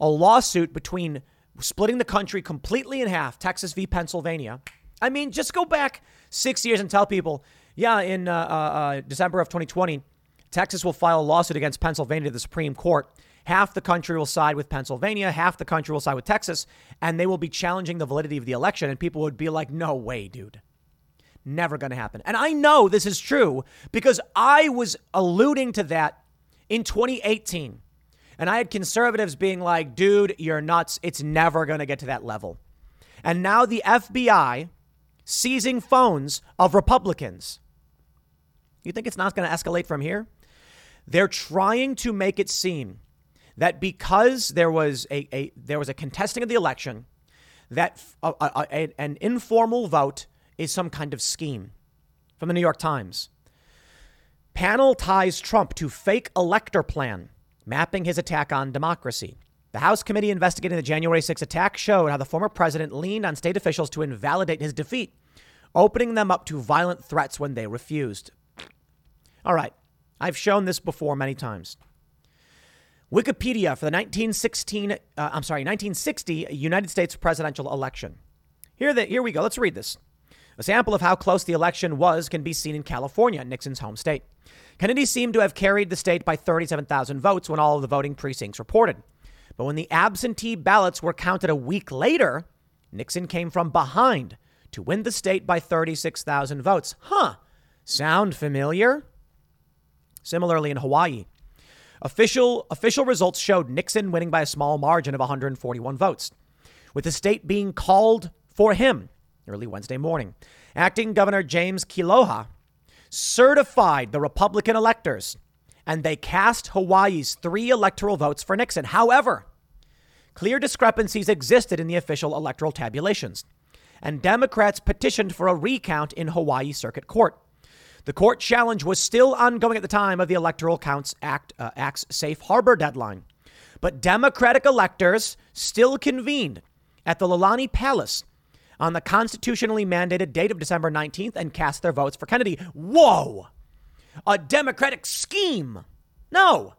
a lawsuit between splitting the country completely in half, Texas v. Pennsylvania. I mean, just go back six years and tell people, yeah, in uh, uh, uh December of 2020, Texas will file a lawsuit against Pennsylvania to the Supreme Court half the country will side with Pennsylvania, half the country will side with Texas, and they will be challenging the validity of the election. And people would be like, no way, dude. Never going to happen. And I know this is true because I was alluding to that in 2018. And I had conservatives being like, dude, you're nuts. It's never going to get to that level. And now the FBI seizing phones of Republicans. You think it's not going to escalate from here? They're trying to make it seem that because there was a, a there was a contesting of the election, that uh, uh, uh, a, a, an informal vote is some kind of scheme from the New York Times. Panel ties Trump to fake elector plan, mapping his attack on democracy. The House committee investigating the January 6 attack showed how the former president leaned on state officials to invalidate his defeat, opening them up to violent threats when they refused. All right, I've shown this before many times. Wikipedia for the 1916, uh, I'm sorry, 1960 United States presidential election. Here, the, here we go. Let's read this. A sample of how close the election was can be seen in California, Nixon's home state. Kennedy seemed to have carried the state by 37,000 votes when all of the voting precincts reported. But when the absentee ballots were counted a week later, Nixon came from behind to win the state by 36,000 votes. Huh. Sound familiar? Similarly, in Hawaii, official, official results showed Nixon winning by a small margin of 141 votes, with the state being called for him early Wednesday morning. Acting Governor James Kealoha certified the Republican electors and they cast Hawaii's three electoral votes for Nixon. However, clear discrepancies existed in the official electoral tabulations, and Democrats petitioned for a recount in Hawaii Circuit Court. The court challenge was still ongoing at the time of the Electoral Counts Act, uh, Act's safe harbor deadline, but Democratic electors still convened at the Iolani Palace on the constitutionally mandated date of December 19th and cast their votes for Kennedy. Whoa! a Democratic scheme. No,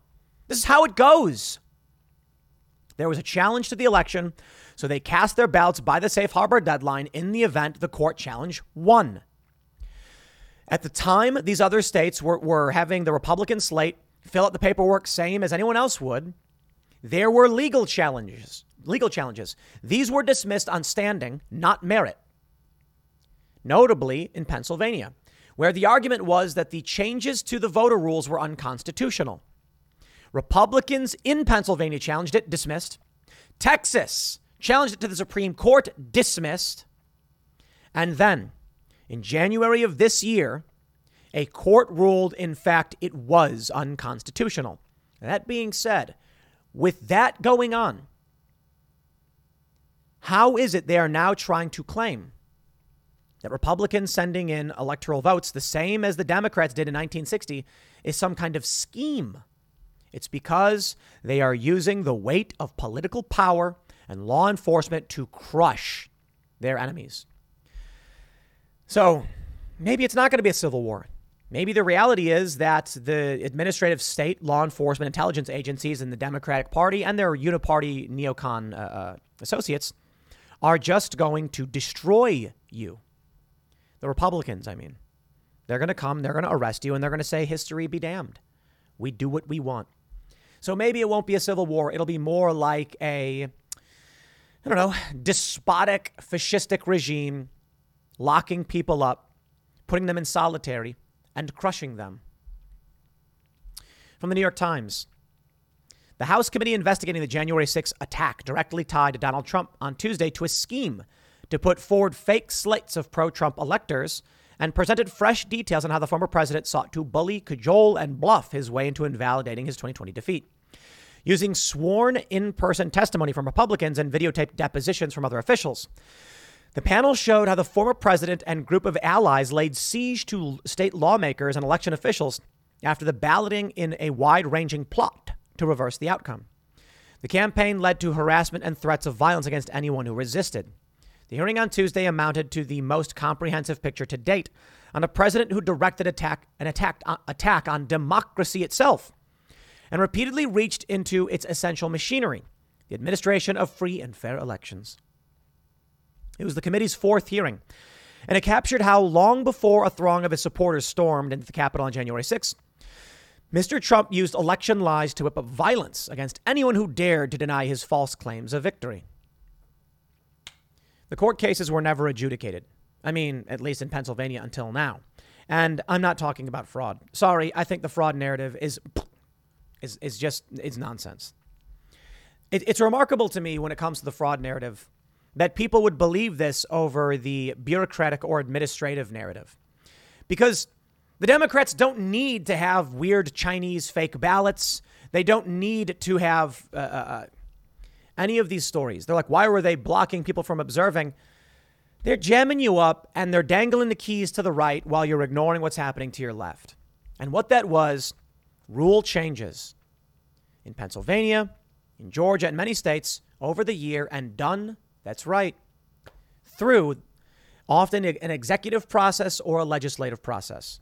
this is how it goes. There was a challenge to the election, so they cast their ballots by the safe harbor deadline in the event the court challenge won. At the time, these other states were, were having the Republican slate fill out the paperwork same as anyone else would. There were legal challenges. Legal challenges. These were dismissed on standing, not merit. Notably in Pennsylvania, where the argument was that the changes to the voter rules were unconstitutional. Republicans in Pennsylvania challenged it, dismissed. Texas challenged it to the Supreme Court, dismissed. And then, in January of this year, a court ruled, in fact, it was unconstitutional. That being said, with that going on, how is it they are now trying to claim that Republicans sending in electoral votes, the same as the Democrats did in 1960, is some kind of scheme. It's because they are using the weight of political power and law enforcement to crush their enemies. So maybe it's not going to be a civil war. Maybe the reality is that the administrative state, law enforcement, intelligence agencies in the Democratic Party and their uniparty neocon uh, uh associates are just going to destroy you. The Republicans, I mean. They're going to come, they're going to arrest you, and they're going to say, history be damned. We do what we want. So maybe it won't be a civil war. It'll be more like a, I don't know, despotic, fascistic regime locking people up, putting them in solitary, and crushing them. From the New York Times. The House committee investigating the January 6 attack directly tied to Donald Trump on Tuesday to a scheme to put forward fake slates of pro Trump electors and presented fresh details on how the former president sought to bully, cajole, and bluff his way into invalidating his 2020 defeat. Using sworn in person testimony from Republicans and videotaped depositions from other officials. The panel showed how the former president and group of allies laid siege to state lawmakers and election officials after the balloting in a wide ranging plot to reverse the outcome. The campaign led to harassment and threats of violence against anyone who resisted. The hearing on Tuesday amounted to the most comprehensive picture to date on a president who directed attack, an attack, uh, attack on democracy itself and repeatedly reached into its essential machinery, the administration of free and fair elections. It was the committee's fourth hearing, and it captured how long before a throng of his supporters stormed into the Capitol on January 6, Mr. Trump used election lies to whip up violence against anyone who dared to deny his false claims of victory. The court cases were never adjudicated. I mean, at least in Pennsylvania until now. And I'm not talking about fraud. Sorry, I think the fraud narrative is is is just is nonsense. It, it's remarkable to me when it comes to the fraud narrative that people would believe this over the bureaucratic or administrative narrative, because the Democrats don't need to have weird Chinese fake ballots. They don't need to have uh, uh, uh any of these stories. They're like, why were they blocking people from observing? They're jamming you up and they're dangling the keys to the right while you're ignoring what's happening to your left. And what that was rule changes in Pennsylvania, in Georgia, and many states over the year, and done, that's right, through often an executive process or a legislative process.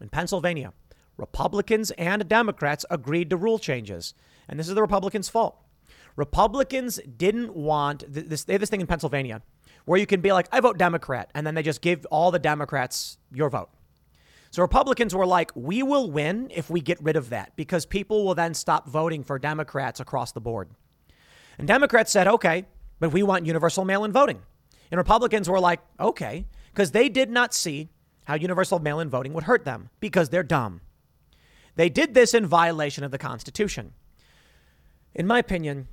In Pennsylvania, Republicans and Democrats agreed to rule changes. And this is the Republicans' fault. Republicans didn't want this. They have this thing in Pennsylvania where you can be like, I vote Democrat, and then they just give all the Democrats your vote. So Republicans were like, we will win if we get rid of that because people will then stop voting for Democrats across the board. And Democrats said, okay, but we want universal mail in voting. And Republicans were like, okay, because they did not see how universal mail in voting would hurt them because they're dumb. They did this in violation of the Constitution. In my opinion,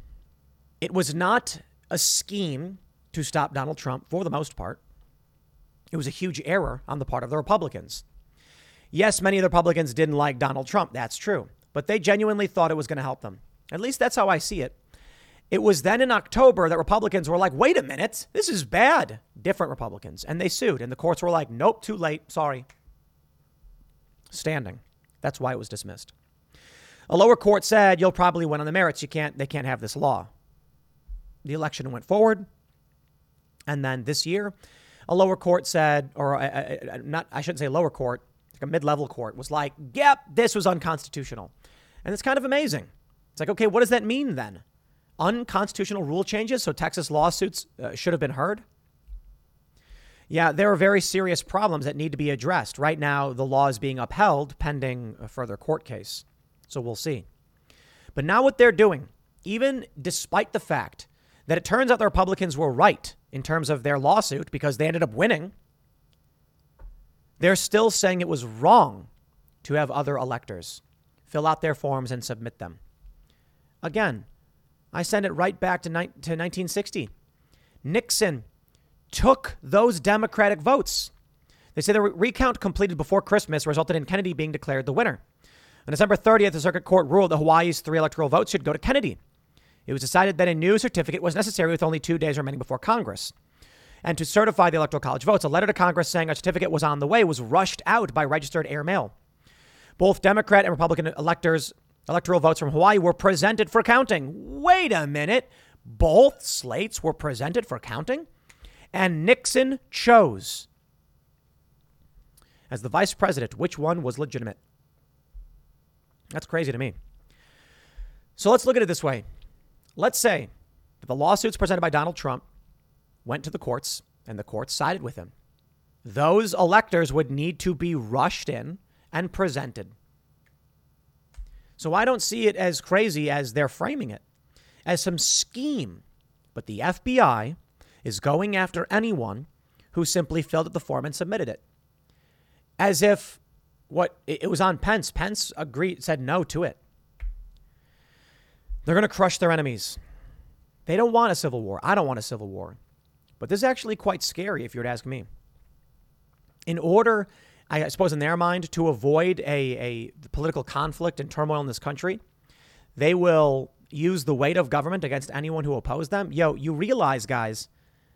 it was not a scheme to stop Donald Trump for the most part. It was a huge error on the part of the Republicans. Yes, many of the Republicans didn't like Donald Trump. That's true. But they genuinely thought it was going to help them. At least that's how I see it. It was then in October that Republicans were like, wait a minute, this is bad. Different Republicans. And they sued. And the courts were like, nope, too late. Sorry. Standing. That's why it was dismissed. A lower court said, you'll probably win on the merits. You can't, they can't have this law. The election went forward. And then this year, a lower court said, or uh, uh, uh not, I shouldn't say lower court, like a mid level court, was like, yep, this was unconstitutional. And it's kind of amazing. It's like, okay, what does that mean then? Unconstitutional rule changes, so Texas lawsuits uh, should have been heard? Yeah, there are very serious problems that need to be addressed. Right now, the law is being upheld pending a further court case. So we'll see. But now, what they're doing, even despite the fact that it turns out the Republicans were right in terms of their lawsuit because they ended up winning, they're still saying it was wrong to have other electors fill out their forms and submit them. Again, I send it right back to, ni- to 1960. Nixon took those Democratic votes. They say the recount completed before Christmas resulted in Kennedy being declared the winner. On December 30th, the circuit court ruled that Hawaii's three electoral votes should go to Kennedy. It was decided that a new certificate was necessary with only two days remaining before Congress. And to certify the Electoral College votes, a letter to Congress saying a certificate was on the way was rushed out by registered air mail. Both Democrat and Republican electors, electoral votes from Hawaii were presented for counting. Wait a minute. Both slates were presented for counting? And Nixon chose. As the vice president, which one was legitimate? That's crazy to me. So let's look at it this way. Let's say that the lawsuits presented by Donald Trump went to the courts and the courts sided with him. Those electors would need to be rushed in and presented. So I don't see it as crazy as they're framing it, as some scheme. But the FBI is going after anyone who simply filled out the form and submitted it. As if what it was on Pence. Pence agreed, said no to it. They're going to crush their enemies. They don't want a civil war. I don't want a civil war. But this is actually quite scary if you were to ask me. In order, I suppose, in their mind, to avoid a, a political conflict and turmoil in this country, they will use the weight of government against anyone who opposes them. Yo, you realize, guys,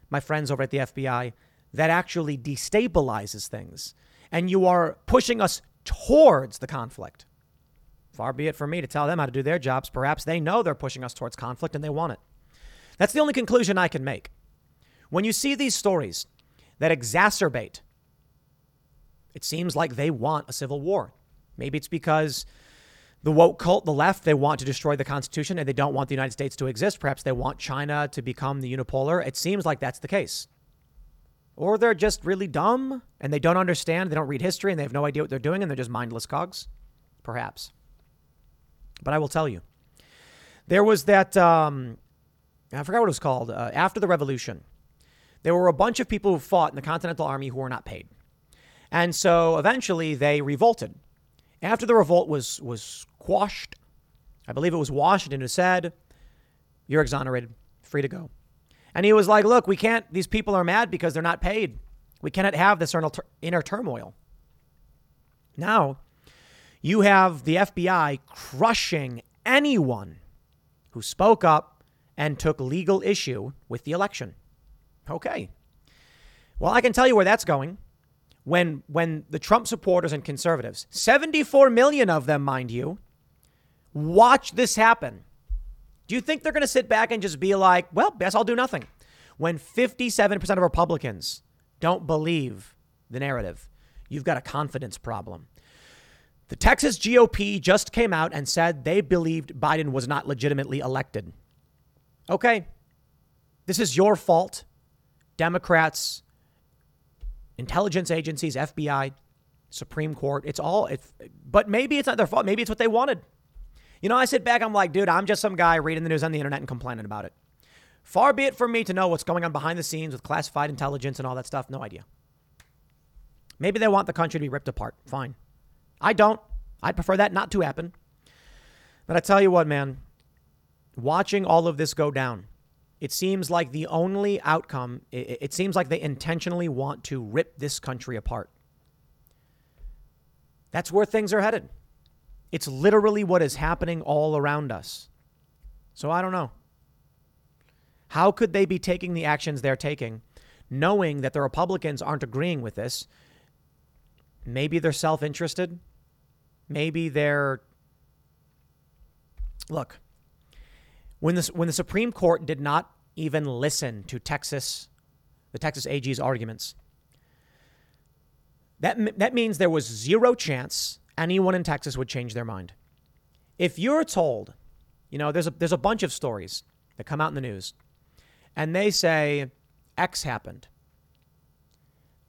my friends over at the FBI, that actually destabilizes things and you are pushing us towards the conflict. Far be it from me to tell them how to do their jobs. Perhaps they know they're pushing us towards conflict and they want it. That's the only conclusion I can make. When you see these stories that exacerbate, it seems like they want a civil war. Maybe it's because the woke cult, the left, they want to destroy the Constitution and they don't want the United States to exist. Perhaps they want China to become the unipolar. It seems like that's the case. Or they're just really dumb and they don't understand, they don't read history and they have no idea what they're doing and they're just mindless cogs. Perhaps. But I will tell you. There was that, um, I forgot what it was called, uh, after the revolution. There were a bunch of people who fought in the Continental Army who were not paid. And so eventually they revolted. After the revolt was, was quashed, I believe it was Washington who said, You're exonerated, free to go. And he was like, look, we can't, these people are mad because they're not paid. We cannot have this inner turmoil. Now, you have the FBI crushing anyone who spoke up and took legal issue with the election. Okay. Well, I can tell you where that's going. When when the Trump supporters and conservatives, 74 million of them, mind you, watch this happen. Do you think they're going to sit back and just be like, well, guess I'll do nothing? When 57% of Republicans don't believe the narrative, you've got a confidence problem. The Texas GOP just came out and said they believed Biden was not legitimately elected. Okay, this is your fault. Democrats, intelligence agencies, FBI, Supreme Court, it's all, it's, but maybe it's not their fault. Maybe it's what they wanted. You know, I sit back, I'm like, dude, I'm just some guy reading the news on the internet and complaining about it. Far be it from me to know what's going on behind the scenes with classified intelligence and all that stuff. No idea. Maybe they want the country to be ripped apart. Fine. I don't. I'd prefer that not to happen. But I tell you what, man, watching all of this go down, it seems like the only outcome, it, seems like they intentionally want to rip this country apart. That's where things are headed. It's literally what is happening all around us. So I don't know. How could they be taking the actions they're taking, knowing that the Republicans aren't agreeing with this? Maybe they're self interested. Maybe they're. Look, when, this, when the Supreme Court did not even listen to Texas, the Texas AG's arguments, that, that means there was zero chance anyone in Texas would change their mind. If you're told, you know, there's a, there's a bunch of stories that come out in the news and they say X happened.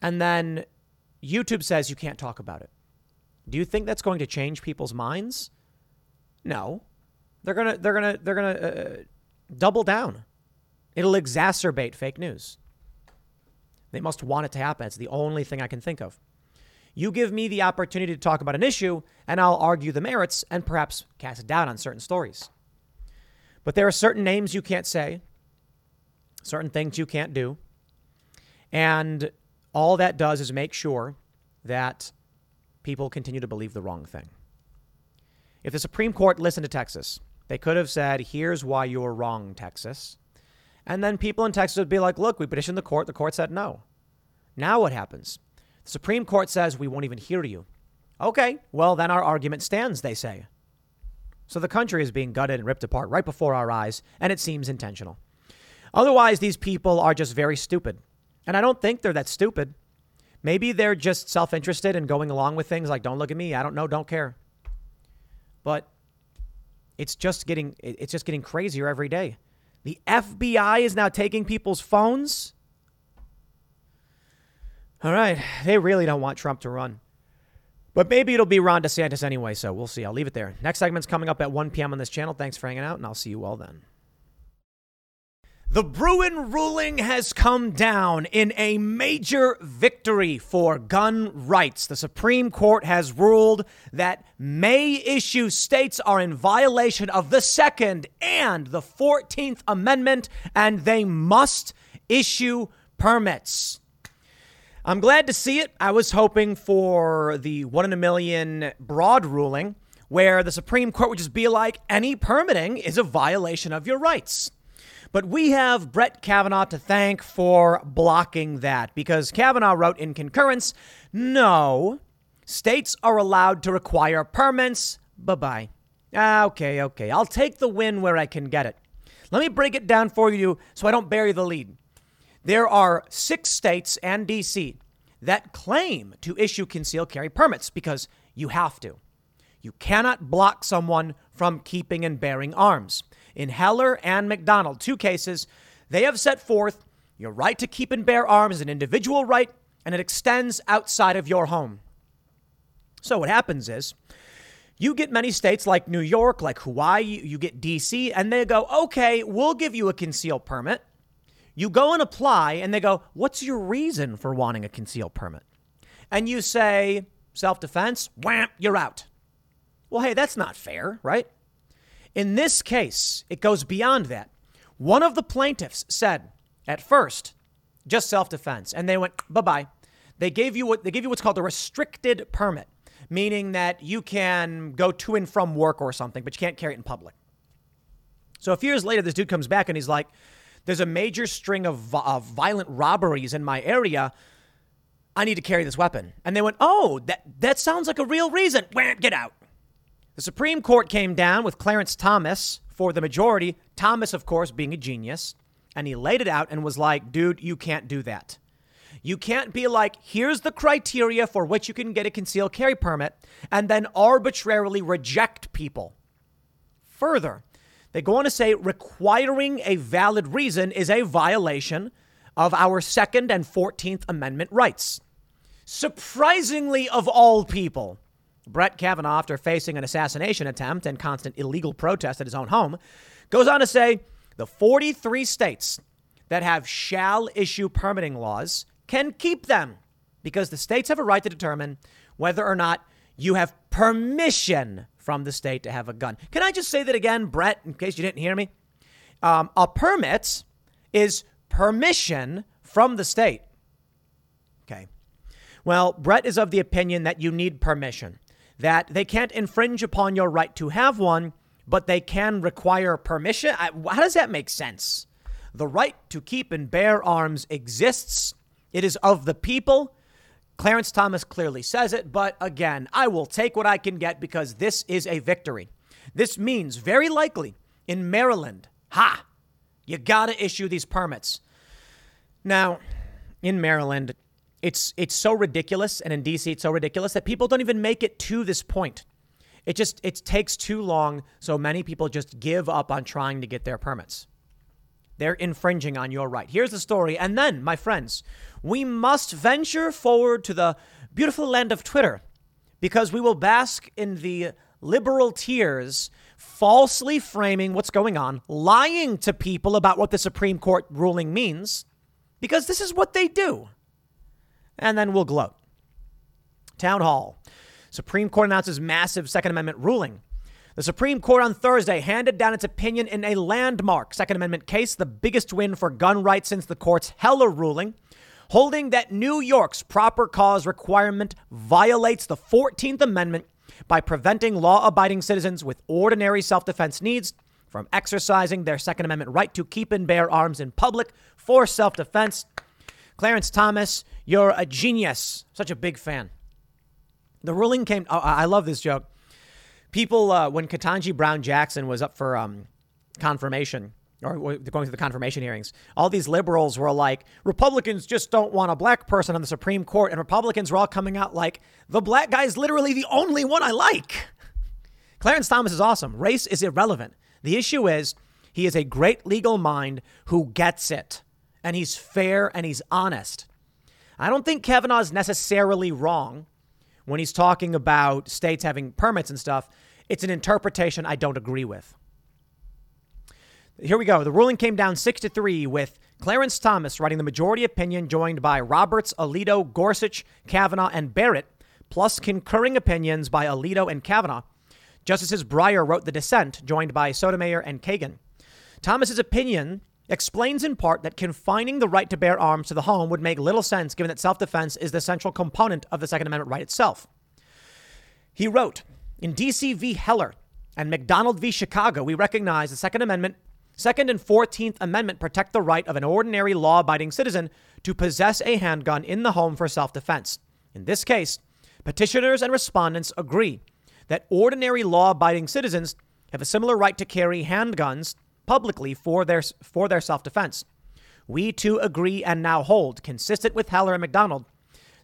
And then YouTube says you can't talk about it. Do you think that's going to change people's minds? No. They're to they're to they're going to uh, double down. It'll exacerbate fake news. They must want it to happen. It's the only thing I can think of. You give me the opportunity to talk about an issue, and I'll argue the merits and perhaps cast doubt on certain stories. But there are certain names you can't say, certain things you can't do. And all that does is make sure that people continue to believe the wrong thing. If the Supreme Court listened to Texas, they could have said, here's why you're wrong, Texas. And then people in Texas would be like, look, we petitioned the court. The court said no. Now what happens? The Supreme Court says we won't even hear you. Okay, well, then our argument stands, they say. So the country is being gutted and ripped apart right before our eyes, and it seems intentional. Otherwise, these people are just very stupid. And I don't think they're that stupid. Maybe they're just self interested and going along with things like, don't look at me, I don't know, don't care. But it's just getting it's just getting crazier every day. The FBI is now taking people's phones all right. They really don't want Trump to run. But maybe it'll be Ron DeSantis anyway, so we'll see. I'll leave it there. Next segment's coming up at 1 p.m. on this channel. Thanks for hanging out, and I'll see you all then. The Bruen ruling has come down in a major victory for gun rights. The Supreme Court has ruled that may issue states are in violation of the Second and the 14th Amendment, and they must issue permits. I'm glad to see it. I was hoping for the one in a million broad ruling where the Supreme Court would just be like, any permitting is a violation of your rights. But we have Brett Kavanaugh to thank for blocking that because Kavanaugh wrote in concurrence no, states are allowed to require permits. Bye bye. Ah, okay, okay. I'll take the win where I can get it. Let me break it down for you so I don't bury the lead. There are six states and DC that claim to issue concealed carry permits because you have to. You cannot block someone from keeping and bearing arms. In Heller and McDonald, two cases, they have set forth your right to keep and bear arms is an individual right, and it extends outside of your home. So what happens is, you get many states like New York, like Hawaii, you get DC, and they go, okay, we'll give you a concealed permit. You go and apply, and they go, What's your reason for wanting a concealed permit? And you say, Self defense, wham, you're out. Well, hey, that's not fair, right? In this case, it goes beyond that. One of the plaintiffs said at first, just self defense, and they went, bye bye. They gave you what they gave you what's called a restricted permit, meaning that you can go to and from work or something, but you can't carry it in public. So a few years later, this dude comes back and he's like, there's a major string of, of violent robberies in my area. I need to carry this weapon. And they went, oh, that, that sounds like a real reason. Get out. The Supreme Court came down with Clarence Thomas for the majority. Thomas, of course, being a genius. And he laid it out and was like, dude, you can't do that. You can't be like, here's the criteria for which you can get a concealed carry permit and then arbitrarily reject people. Further, they go on to say requiring a valid reason is a violation of our Second and 14th Amendment rights. Surprisingly, of all people, Brett Kavanaugh, after facing an assassination attempt and constant illegal protest at his own home, goes on to say the 43 states that have shall issue permitting laws can keep them because the states have a right to determine whether or not you have permission from the state to have a gun. Can I just say that again, Brett, in case you didn't hear me? Um, a permit is permission from the state. Okay. Well, Brett is of the opinion that you need permission, that they can't infringe upon your right to have one, but they can require permission. how does that make sense? The right to keep and bear arms exists. It is of the people. Clarence Thomas clearly says it, but again, I will take what I can get because this is a victory. This means very likely in Maryland, ha, you got to issue these permits. Now, in Maryland, it's it's so ridiculous and in DC it's so ridiculous that people don't even make it to this point. It just it takes too long, so many people just give up on trying to get their permits. They're infringing on your right. Here's the story. And then, my friends, we must venture forward to the beautiful land of Twitter because we will bask in the liberal tears falsely framing what's going on, lying to people about what the Supreme Court ruling means, because this is what they do. And then we'll gloat. Town Hall. Supreme Court announces massive Second Amendment ruling. The Supreme Court on Thursday handed down its opinion in a landmark Second Amendment case, the biggest win for gun rights since the court's Heller ruling, holding that New York's proper cause requirement violates the 14th Amendment by preventing law abiding citizens with ordinary self defense needs from exercising their Second Amendment right to keep and bear arms in public for self defense. Clarence Thomas, you're a genius. Such a big fan. The ruling came, oh, I love this joke. People, uh, when Ketanji Brown Jackson was up for um, confirmation, or going through the confirmation hearings, all these liberals were like, Republicans just don't want a black person on the Supreme Court. And Republicans were all coming out like, the black guy is literally the only one I like. Clarence Thomas is awesome. Race is irrelevant. The issue is he is a great legal mind who gets it, and he's fair and he's honest. I don't think Kavanaugh is necessarily wrong when he's talking about states having permits and stuff. It's an interpretation I don't agree with. Here we go. The ruling came down 6 to 3 with Clarence Thomas writing the majority opinion, joined by Roberts, Alito, Gorsuch, Kavanaugh, and Barrett, plus concurring opinions by Alito and Kavanaugh. Justices Breyer wrote the dissent, joined by Sotomayor and Kagan. Thomas's opinion explains in part that confining the right to bear arms to the home would make little sense given that self defense is the central component of the Second Amendment right itself. He wrote In DC v. Heller and McDonald v. Chicago, we recognize the Second Amendment Second and 14th Amendment protect the right of an ordinary law abiding citizen to possess a handgun in the home for self defense. In this case, petitioners and respondents agree that ordinary law abiding citizens have a similar right to carry handguns publicly for their, for their self defense. We too agree and now hold, consistent with Heller and McDonald,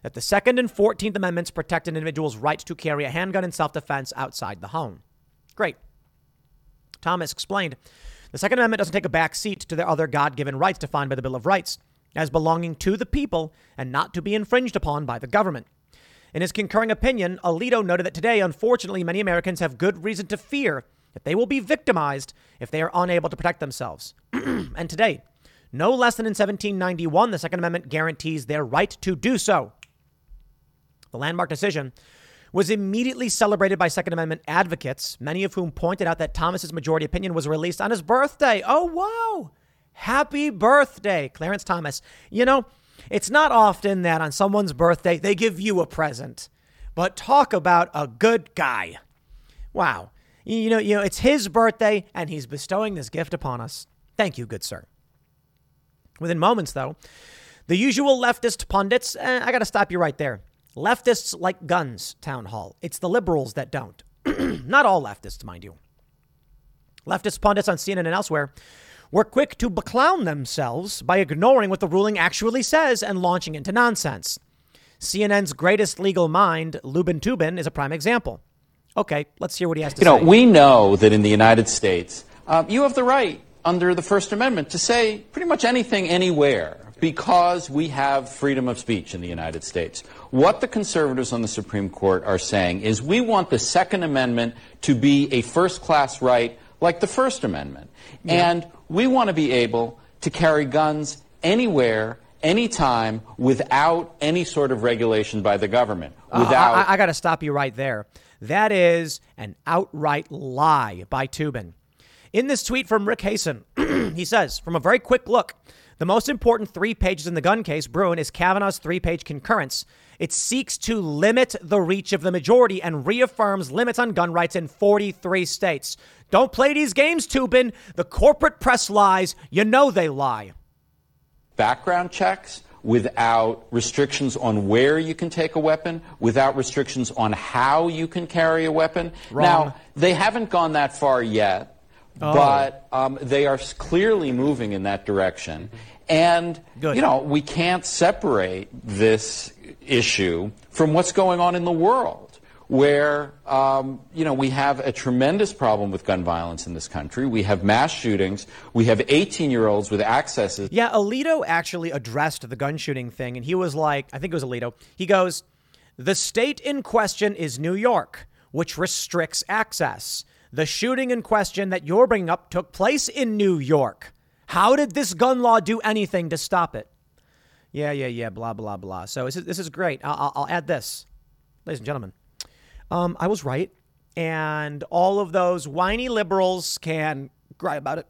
that the Second and 14th Amendments protect an individual's right to carry a handgun in self defense outside the home. Great. Thomas explained the Second Amendment doesn't take a back seat to their other God given rights defined by the Bill of Rights as belonging to the people and not to be infringed upon by the government. In his concurring opinion, Alito noted that today, unfortunately, many Americans have good reason to fear that they will be victimized if they are unable to protect themselves. and today, no less than in 1791, the Second Amendment guarantees their right to do so. The landmark decision was immediately celebrated by Second Amendment advocates, many of whom pointed out that Thomas's majority opinion was released on his birthday. Oh, wow. Happy birthday, Clarence Thomas. You know, it's not often that on someone's birthday they give you a present, but talk about a good guy. Wow. You know, you know, it's his birthday and he's bestowing this gift upon us. Thank you, good sir. Within moments, though, The usual leftist pundits, eh, I got to stop you right there. Leftists like guns, town hall. It's the liberals that don't. Not all leftists, mind you. Leftist pundits on CNN and elsewhere were quick to beclown themselves by ignoring what the ruling actually says and launching into nonsense. CNN's greatest legal mind, Lubin Toobin, is a prime example. Okay, let's hear what he has to you say. You know, we know that in the United States, uh, you have the right under the First Amendment to say pretty much anything anywhere because we have freedom of speech in the United States. What the conservatives on the Supreme Court are saying is we want the Second Amendment to be a first class right like the First Amendment. Yeah. And we want to be able to carry guns anywhere, anytime, without any sort of regulation by the government. Without. Uh, I, I got to stop you right there. That is an outright lie by Toobin. In this tweet from Rick Hasen, he says, from a very quick look, the most important three pages in the gun case, Bruen, is Kavanaugh's three page concurrence. It seeks to limit the reach of the majority and reaffirms limits on gun rights in 43 states. Don't play these games, Toobin. The corporate press lies. You know they lie. Background checks without restrictions on where you can take a weapon, without restrictions on how you can carry a weapon. Wrong. Now, they haven't gone that far yet. Oh. But um, they are clearly moving in that direction. And, Good. you know, we can't separate this issue from what's going on in the world, where, um, you know, we have a tremendous problem with gun violence in this country. We have mass shootings. We have 18 year olds with accesses. Yeah, Alito actually addressed the gun shooting thing, and he was like, I think it was Alito. He goes, The state in question is New York, which restricts access. The shooting in question that you're bringing up took place in New York. How did this gun law do anything to stop it? Yeah, yeah, yeah, blah, blah, blah. So this is, this is great. I'll, I'll add this. Ladies and gentlemen, um, I was right. And all of those whiny liberals can cry about it.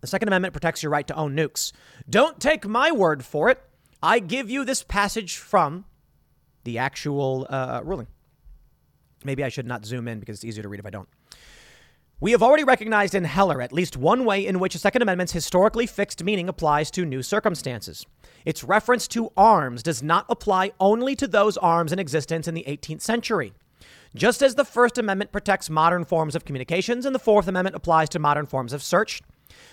The Second Amendment protects your right to own nukes. Don't take my word for it. I give you this passage from the actual uh, ruling. Maybe I should not zoom in because it's easier to read if I don't. We have already recognized in Heller at least one way in which a Second Amendment's historically fixed meaning applies to new circumstances. Its reference to arms does not apply only to those arms in existence in the 18th century. Just as the First Amendment protects modern forms of communications and the Fourth Amendment applies to modern forms of search,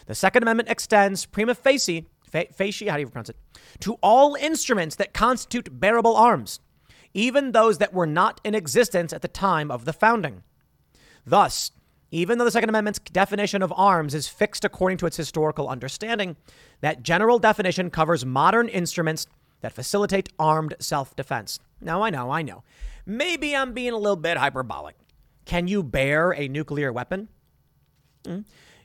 the Second Amendment extends prima facie, facie, how do you pronounce it, to all instruments that constitute bearable arms even those that were not in existence at the time of the founding. Thus, even though the Second Amendment's definition of arms is fixed according to its historical understanding, that general definition covers modern instruments that facilitate armed self defense. Now, I know, I know. Maybe I'm being a little bit hyperbolic. Can you bear a nuclear weapon? Hmm?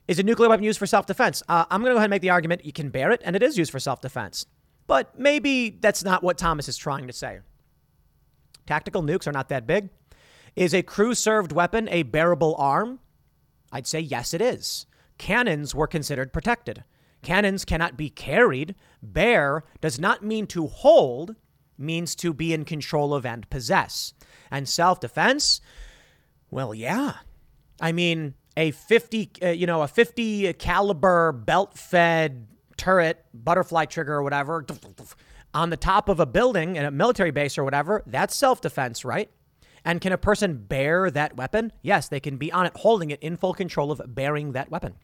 Is a nuclear weapon used for self defense? Uh, I'm going to go ahead and make the argument you can bear it, and it is used for self defense. But maybe that's not what Thomas is trying to say. Tactical nukes are not that big. Is a crew served weapon a bearable arm? I'd say yes, it is. Cannons were considered protected. Cannons cannot be carried. Bear does not mean to hold, means to be in control of and possess. And self defense? Well, yeah. I mean, a 50, uh, you know, a 50 caliber belt fed turret, butterfly trigger or whatever on the top of a building in a military base or whatever, that's self defense, right? And can a person bear that weapon? Yes, they can be on it, holding it in full control of bearing that weapon.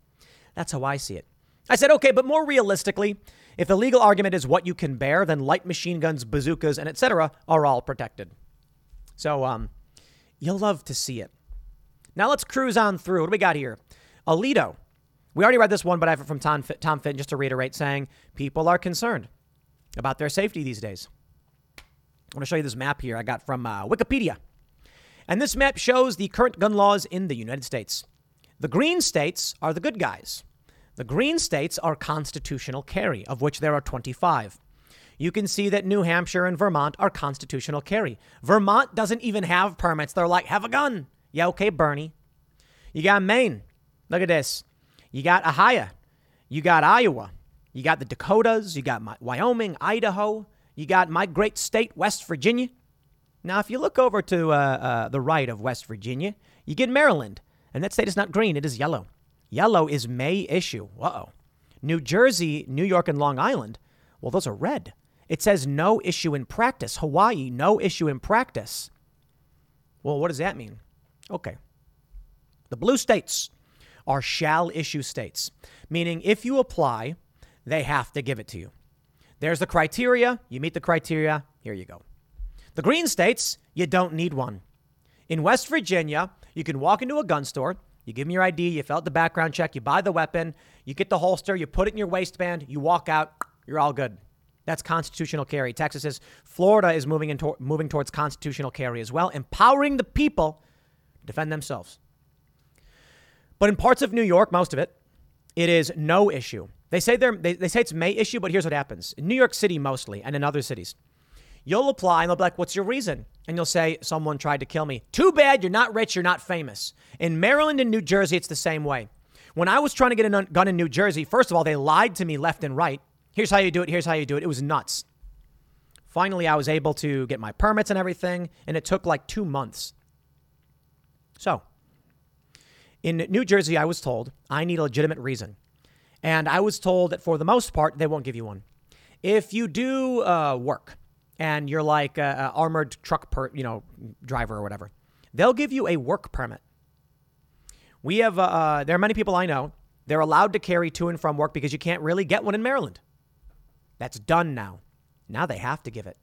That's how I see it. I said, okay, but more realistically, if the legal argument is what you can bear, then light machine guns, bazookas, and etc. are all protected. So, um, you'll love to see it. Now let's cruise on through. What do we got here? Alito. We already read this one, but I have it from Tom, Tom Fitton just to reiterate, saying people are concerned about their safety these days. I want to show you this map here I got from uh, Wikipedia. And this map shows the current gun laws in the United States. The green states are the good guys. The green states are constitutional carry, of which there are 25. You can see that New Hampshire and Vermont are constitutional carry. Vermont doesn't even have permits. They're like, have a gun. Yeah, okay, Bernie. You got Maine. Look at this. You got Ohio. You got Iowa. You got the Dakotas, you got Wyoming, Idaho, you got my great state, West Virginia. Now, if you look over to uh, uh, the right of West Virginia, you get Maryland, and that state is not green, it is yellow. Yellow is may issue. Oh. New Jersey, New York, and Long Island, Well, those are red. It says no issue in practice. Hawaii, no issue in practice. Well, what does that mean? Okay. The blue states are shall issue states, meaning if you apply, they have to give it to you. There's the criteria. You meet the criteria. Here you go. The green states, you don't need one. In West Virginia, you can walk into a gun store, you give them your ID, you fill out the background check, you buy the weapon, you get the holster, you put it in your waistband, you walk out, you're all good. That's constitutional carry. Texas is. Florida is moving into, moving towards constitutional carry as well, empowering the people to defend themselves. But in parts of New York, most of it, it is no issue. They say they, they say it's may issue, but here's what happens. In New York City mostly, and in other cities, you'll apply and they'll be like, what's your reason? And you'll say, someone tried to kill me. Too bad you're not rich, you're not famous. In Maryland and New Jersey, it's the same way. When I was trying to get a gun in New Jersey, first of all, they lied to me left and right. Here's how you do it, here's how you do it. It was nuts. Finally, I was able to get my permits and everything, and it took like two months. So, in New Jersey, I was told I need a legitimate reason. And I was told that for the most part, they won't give you one. If you do uh, work and you're like an armored truck, per, you know, driver or whatever, they'll give you a work permit. We have, uh, uh, there are many people I know, they're allowed to carry to and from work because you can't really get one in Maryland. That's done now. Now they have to give it.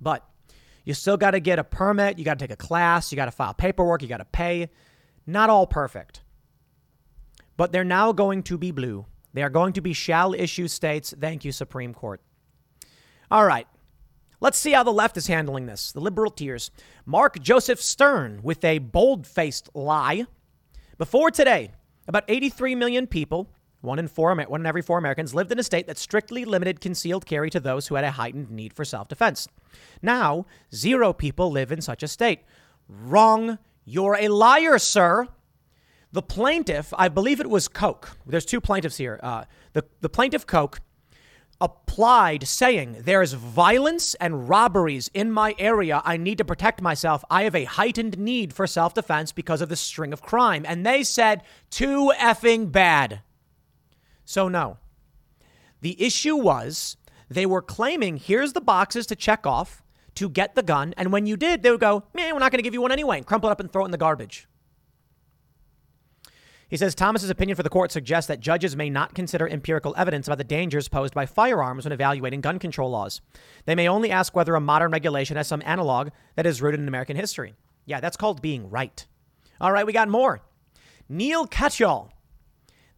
But you still got to get a permit, you got to take a class, you got to file paperwork, you got to pay. Not all perfect. But they're now going to be blue. They are going to be shall issue states. Thank you, Supreme Court. All right. Let's see how the left is handling this. The liberal tears. Mark Joseph Stern with a bold faced lie. Before today, about 83 million people, one in, four, one in every four Americans, lived in a state that strictly limited concealed carry to those who had a heightened need for self defense. Now, zero people live in such a state. Wrong. You're a liar, sir. The plaintiff, I believe it was Koch. There's two plaintiffs here. Uh, the, the plaintiff, Koch, applied saying, There's violence and robberies in my area. I need to protect myself. I have a heightened need for self defense because of the string of crime. And they said, Too effing bad. So, no. The issue was they were claiming, Here's the boxes to check off to get the gun. And when you did, they would go, Man, we're not going to give you one anyway, and crumple it up and throw it in the garbage. He says Thomas's opinion for the court suggests that judges may not consider empirical evidence about the dangers posed by firearms when evaluating gun control laws. They may only ask whether a modern regulation has some analog that is rooted in American history. Yeah, that's called being right. All right, we got more. Neil Katyal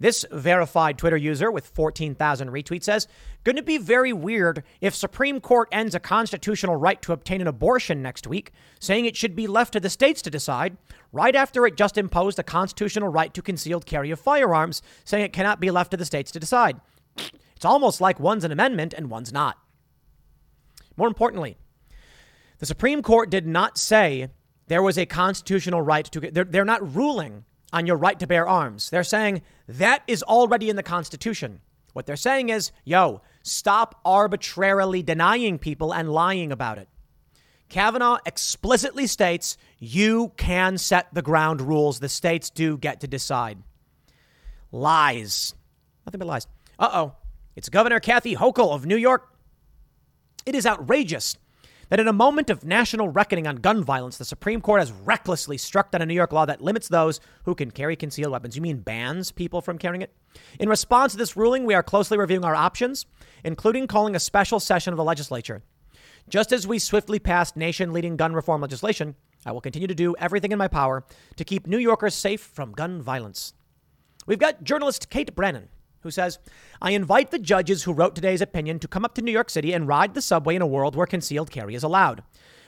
this verified Twitter user with 14,000 retweets says, Going to be very weird if Supreme Court ends a constitutional right to obtain an abortion next week, saying it should be left to the states to decide, right after it just imposed a constitutional right to concealed carry of firearms, saying it cannot be left to the states to decide. It's almost like one's an amendment and one's not. More importantly, the Supreme Court did not say there was a constitutional right to, they're, they're not ruling on your right to bear arms. They're saying that is already in the Constitution. What they're saying is, yo, stop arbitrarily denying people and lying about it. Kavanaugh explicitly states you can set the ground rules. The states do get to decide. Lies. Nothing but lies. Uh oh. It's Governor Kathy Hochul of New York. It is outrageous that in a moment of national reckoning on gun violence, the Supreme Court has recklessly struck down a New York law that limits those who can carry concealed weapons. You mean bans people from carrying it? In response to this ruling, we are closely reviewing our options, including calling a special session of the legislature. Just as we swiftly passed nation leading gun reform legislation, I will continue to do everything in my power to keep New Yorkers safe from gun violence. We've got journalist Kate Brannon who says, I invite the judges who wrote today's opinion to come up to New York City and ride the subway in a world where concealed carry is allowed.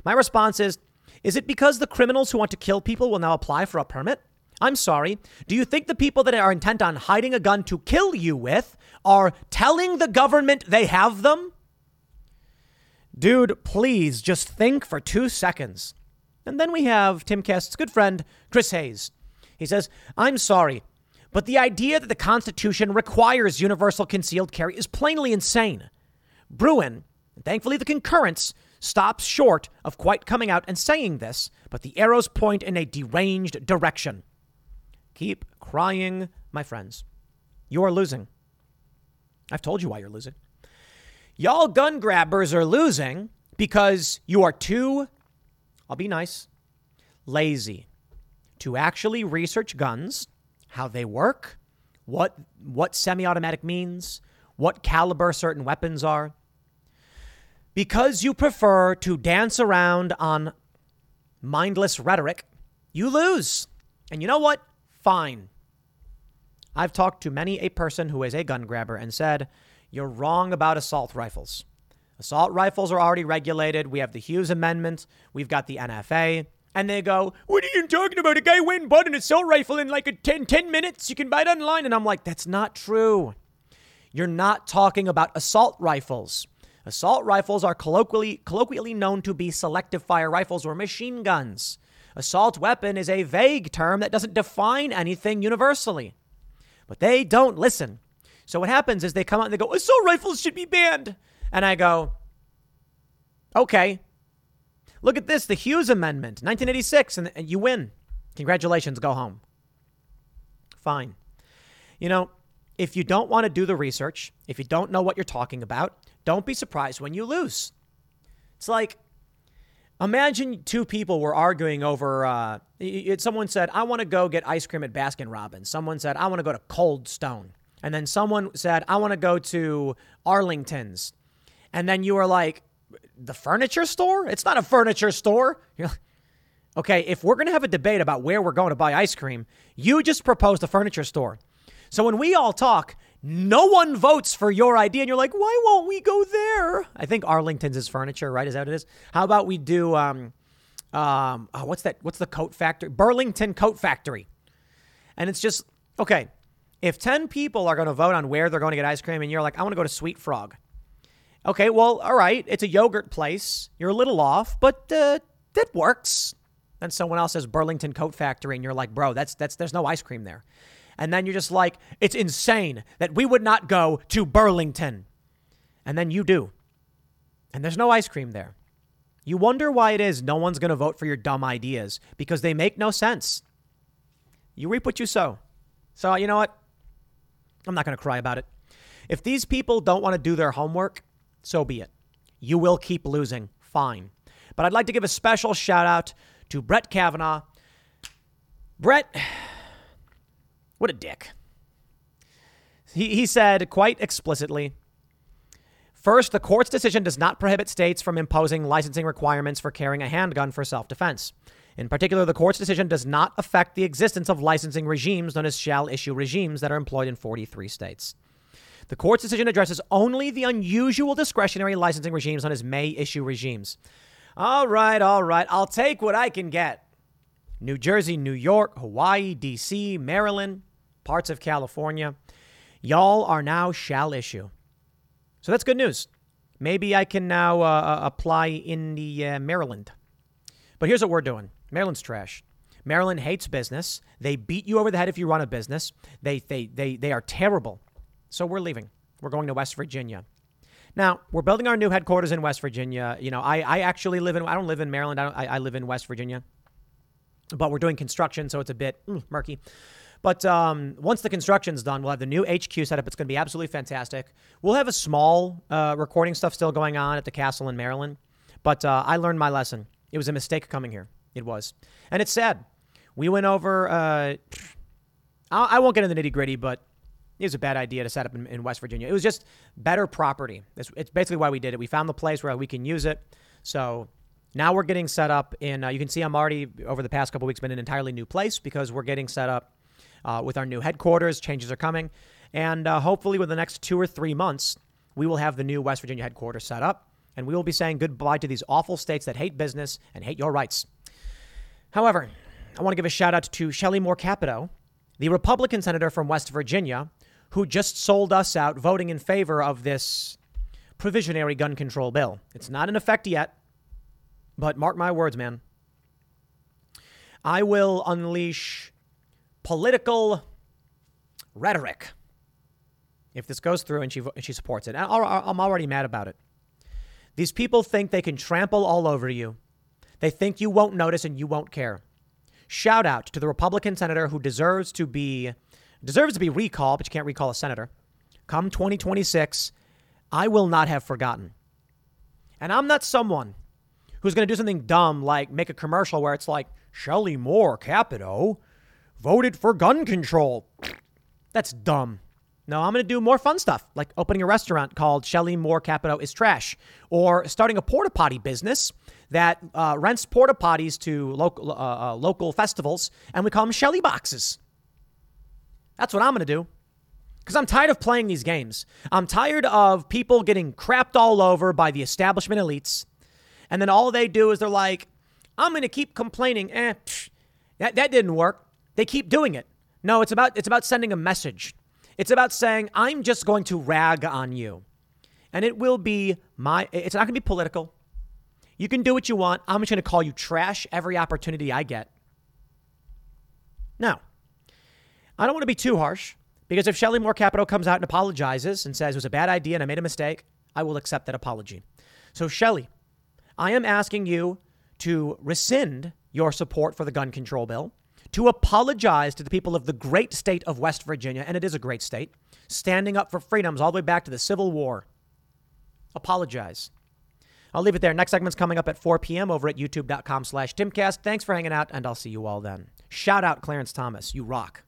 My response is, is it because the criminals who want to kill people will now apply for a permit? I'm sorry. Do you think the people that are intent on hiding a gun to kill you with are telling the government they have them? Dude, please just think for two seconds. And then we have Timcast's good friend, Chris Hayes. He says, I'm sorry. But the idea that the Constitution requires universal concealed carry is plainly insane. Bruen, thankfully the concurrence, stops short of quite coming out and saying this, but the arrows point in a deranged direction. Keep crying, my friends. You are losing. I've told you why you're losing. Y'all gun grabbers are losing because you are too, I'll be nice, lazy to actually research guns, how they work, what what semi-automatic means, what caliber certain weapons are. Because you prefer to dance around on mindless rhetoric, you lose. And you know what? Fine. I've talked to many a person who is a gun grabber and said, You're wrong about assault rifles. Assault rifles are already regulated. We have the Hughes Amendment, we've got the NFA. And they go, What are you talking about? A guy went and bought an assault rifle in like a 10, 10 minutes. You can buy it online. And I'm like, That's not true. You're not talking about assault rifles. Assault rifles are colloquially, colloquially known to be selective fire rifles or machine guns. Assault weapon is a vague term that doesn't define anything universally. But they don't listen. So what happens is they come out and they go, assault rifles should be banned. And I go, okay. Look at this, the Hughes Amendment, 1986, and, you win. Congratulations, go home. Fine. You know, if you don't want to do the research, if you don't know what you're talking about, don't be surprised when you lose. It's like, imagine two people were arguing over. Uh, someone said, "I want to go get ice cream at Baskin Robbins." Someone said, "I want to go to Cold Stone," and then someone said, "I want to go to Arlington's," and then you were like, "The furniture store? It's not a furniture store." Okay, if we're gonna have a debate about where we're going to buy ice cream, you just proposed a furniture store. So when we all talk, no one votes for your idea, and you're like, why won't we go there? I think Arlington's is furniture, right? Is that what it is? How about we do um, um, oh, what's that? What's the coat factory? Burlington Coat Factory. And it's just okay. If ten people are going to vote on where they're going to get ice cream, and you're like, I want to go to Sweet Frog. Okay, well, all right, it's a yogurt place. You're a little off, but uh, that works. And someone else says Burlington Coat Factory, and you're like, bro, that's that's there's no ice cream there. And then you're just like, it's insane that we would not go to Burlington. And then you do. And there's no ice cream there. You wonder why it is no one's going to vote for your dumb ideas because they make no sense. You reap what you sow. So, you know what? I'm not going to cry about it. If these people don't want to do their homework, so be it. You will keep losing. Fine. But I'd like to give a special shout out to Brett Kavanaugh. Brett, what a dick. He, he said quite explicitly First, the court's decision does not prohibit states from imposing licensing requirements for carrying a handgun for self defense. In particular, the court's decision does not affect the existence of licensing regimes known as shall issue regimes that are employed in 43 states. The court's decision addresses only the unusual discretionary licensing regimes known as may issue regimes. All right, all right, I'll take what I can get. New Jersey, New York, Hawaii, D.C., Maryland, parts of California. Y'all are now shall issue. So that's good news. Maybe I can now uh, uh, apply in the uh, Maryland. But here's what we're doing Maryland's trash. Maryland hates business. They beat you over the head if you run a business. They, they, they, they are terrible. So we're leaving. We're going to West Virginia. Now, we're building our new headquarters in West Virginia. You know, I, I actually live in, I don't live in Maryland, I, I, I live in West Virginia. But we're doing construction, so it's a bit mm, murky. But um, once the construction's done, we'll have the new HQ set up. It's going to be absolutely fantastic. We'll have a small uh, recording stuff still going on at the castle in Maryland. But uh, I learned my lesson. It was a mistake coming here. It was. And it's sad. We went over, uh, I, won't get into the nitty gritty, but it was a bad idea to set up in, in West Virginia. It was just better property. It's, it's, basically why we did it. We found the place where we can use it. So now we're getting set up in, uh, you can see I'm already, over the past couple weeks, been in an entirely new place because we're getting set up uh, with our new headquarters. Changes are coming. And uh, hopefully, within the next two or three months, we will have the new West Virginia headquarters set up. And we will be saying goodbye to these awful states that hate business and hate your rights. However, I want to give a shout out to Shelley Moore Capito, the Republican senator from West Virginia, who just sold us out voting in favor of this provisionary gun control bill. It's not in effect yet, but mark my words, man. I will unleash political rhetoric. If this goes through and she, and she supports it, I'm already mad about it. These people think they can trample all over you. They think you won't notice and you won't care. Shout out to the Republican senator who deserves to be deserves to be recalled, but you can't recall a senator. Come 2026, I will not have forgotten. And I'm not someone who's going to do something dumb like make a commercial where it's like, Shelley Moore Capito voted for gun control. That's dumb. No, I'm going to do more fun stuff, like opening a restaurant called Shelley Moore Capito is Trash, or starting a porta potty business that uh, rents porta potties to local uh, uh, local festivals, and we call them Shelley boxes. That's what I'm going to do. Because I'm tired of playing these games. I'm tired of people getting crapped all over by the establishment elites. And then all they do is they're like, I'm going to keep complaining. Eh, psh, that, that didn't work. They keep doing it. No, it's about, it's about sending a message. It's about saying, I'm just going to rag on you. And it will be my, it's not going to be political. You can do what you want. I'm just going to call you trash every opportunity I get. Now, I don't want to be too harsh. Because if Shelley Moore Capito comes out and apologizes and says it was a bad idea and I made a mistake, I will accept that apology. So, Shelley, I am asking you to rescind your support for the gun control bill, to apologize to the people of the great state of West Virginia, and it is a great state, standing up for freedoms all the way back to the Civil War. Apologize. I'll leave it there. Next segment's coming up at 4 p.m. over at youtube.com slash timcast. Thanks for hanging out, and I'll see you all then. Shout out Clarence Thomas. You rock.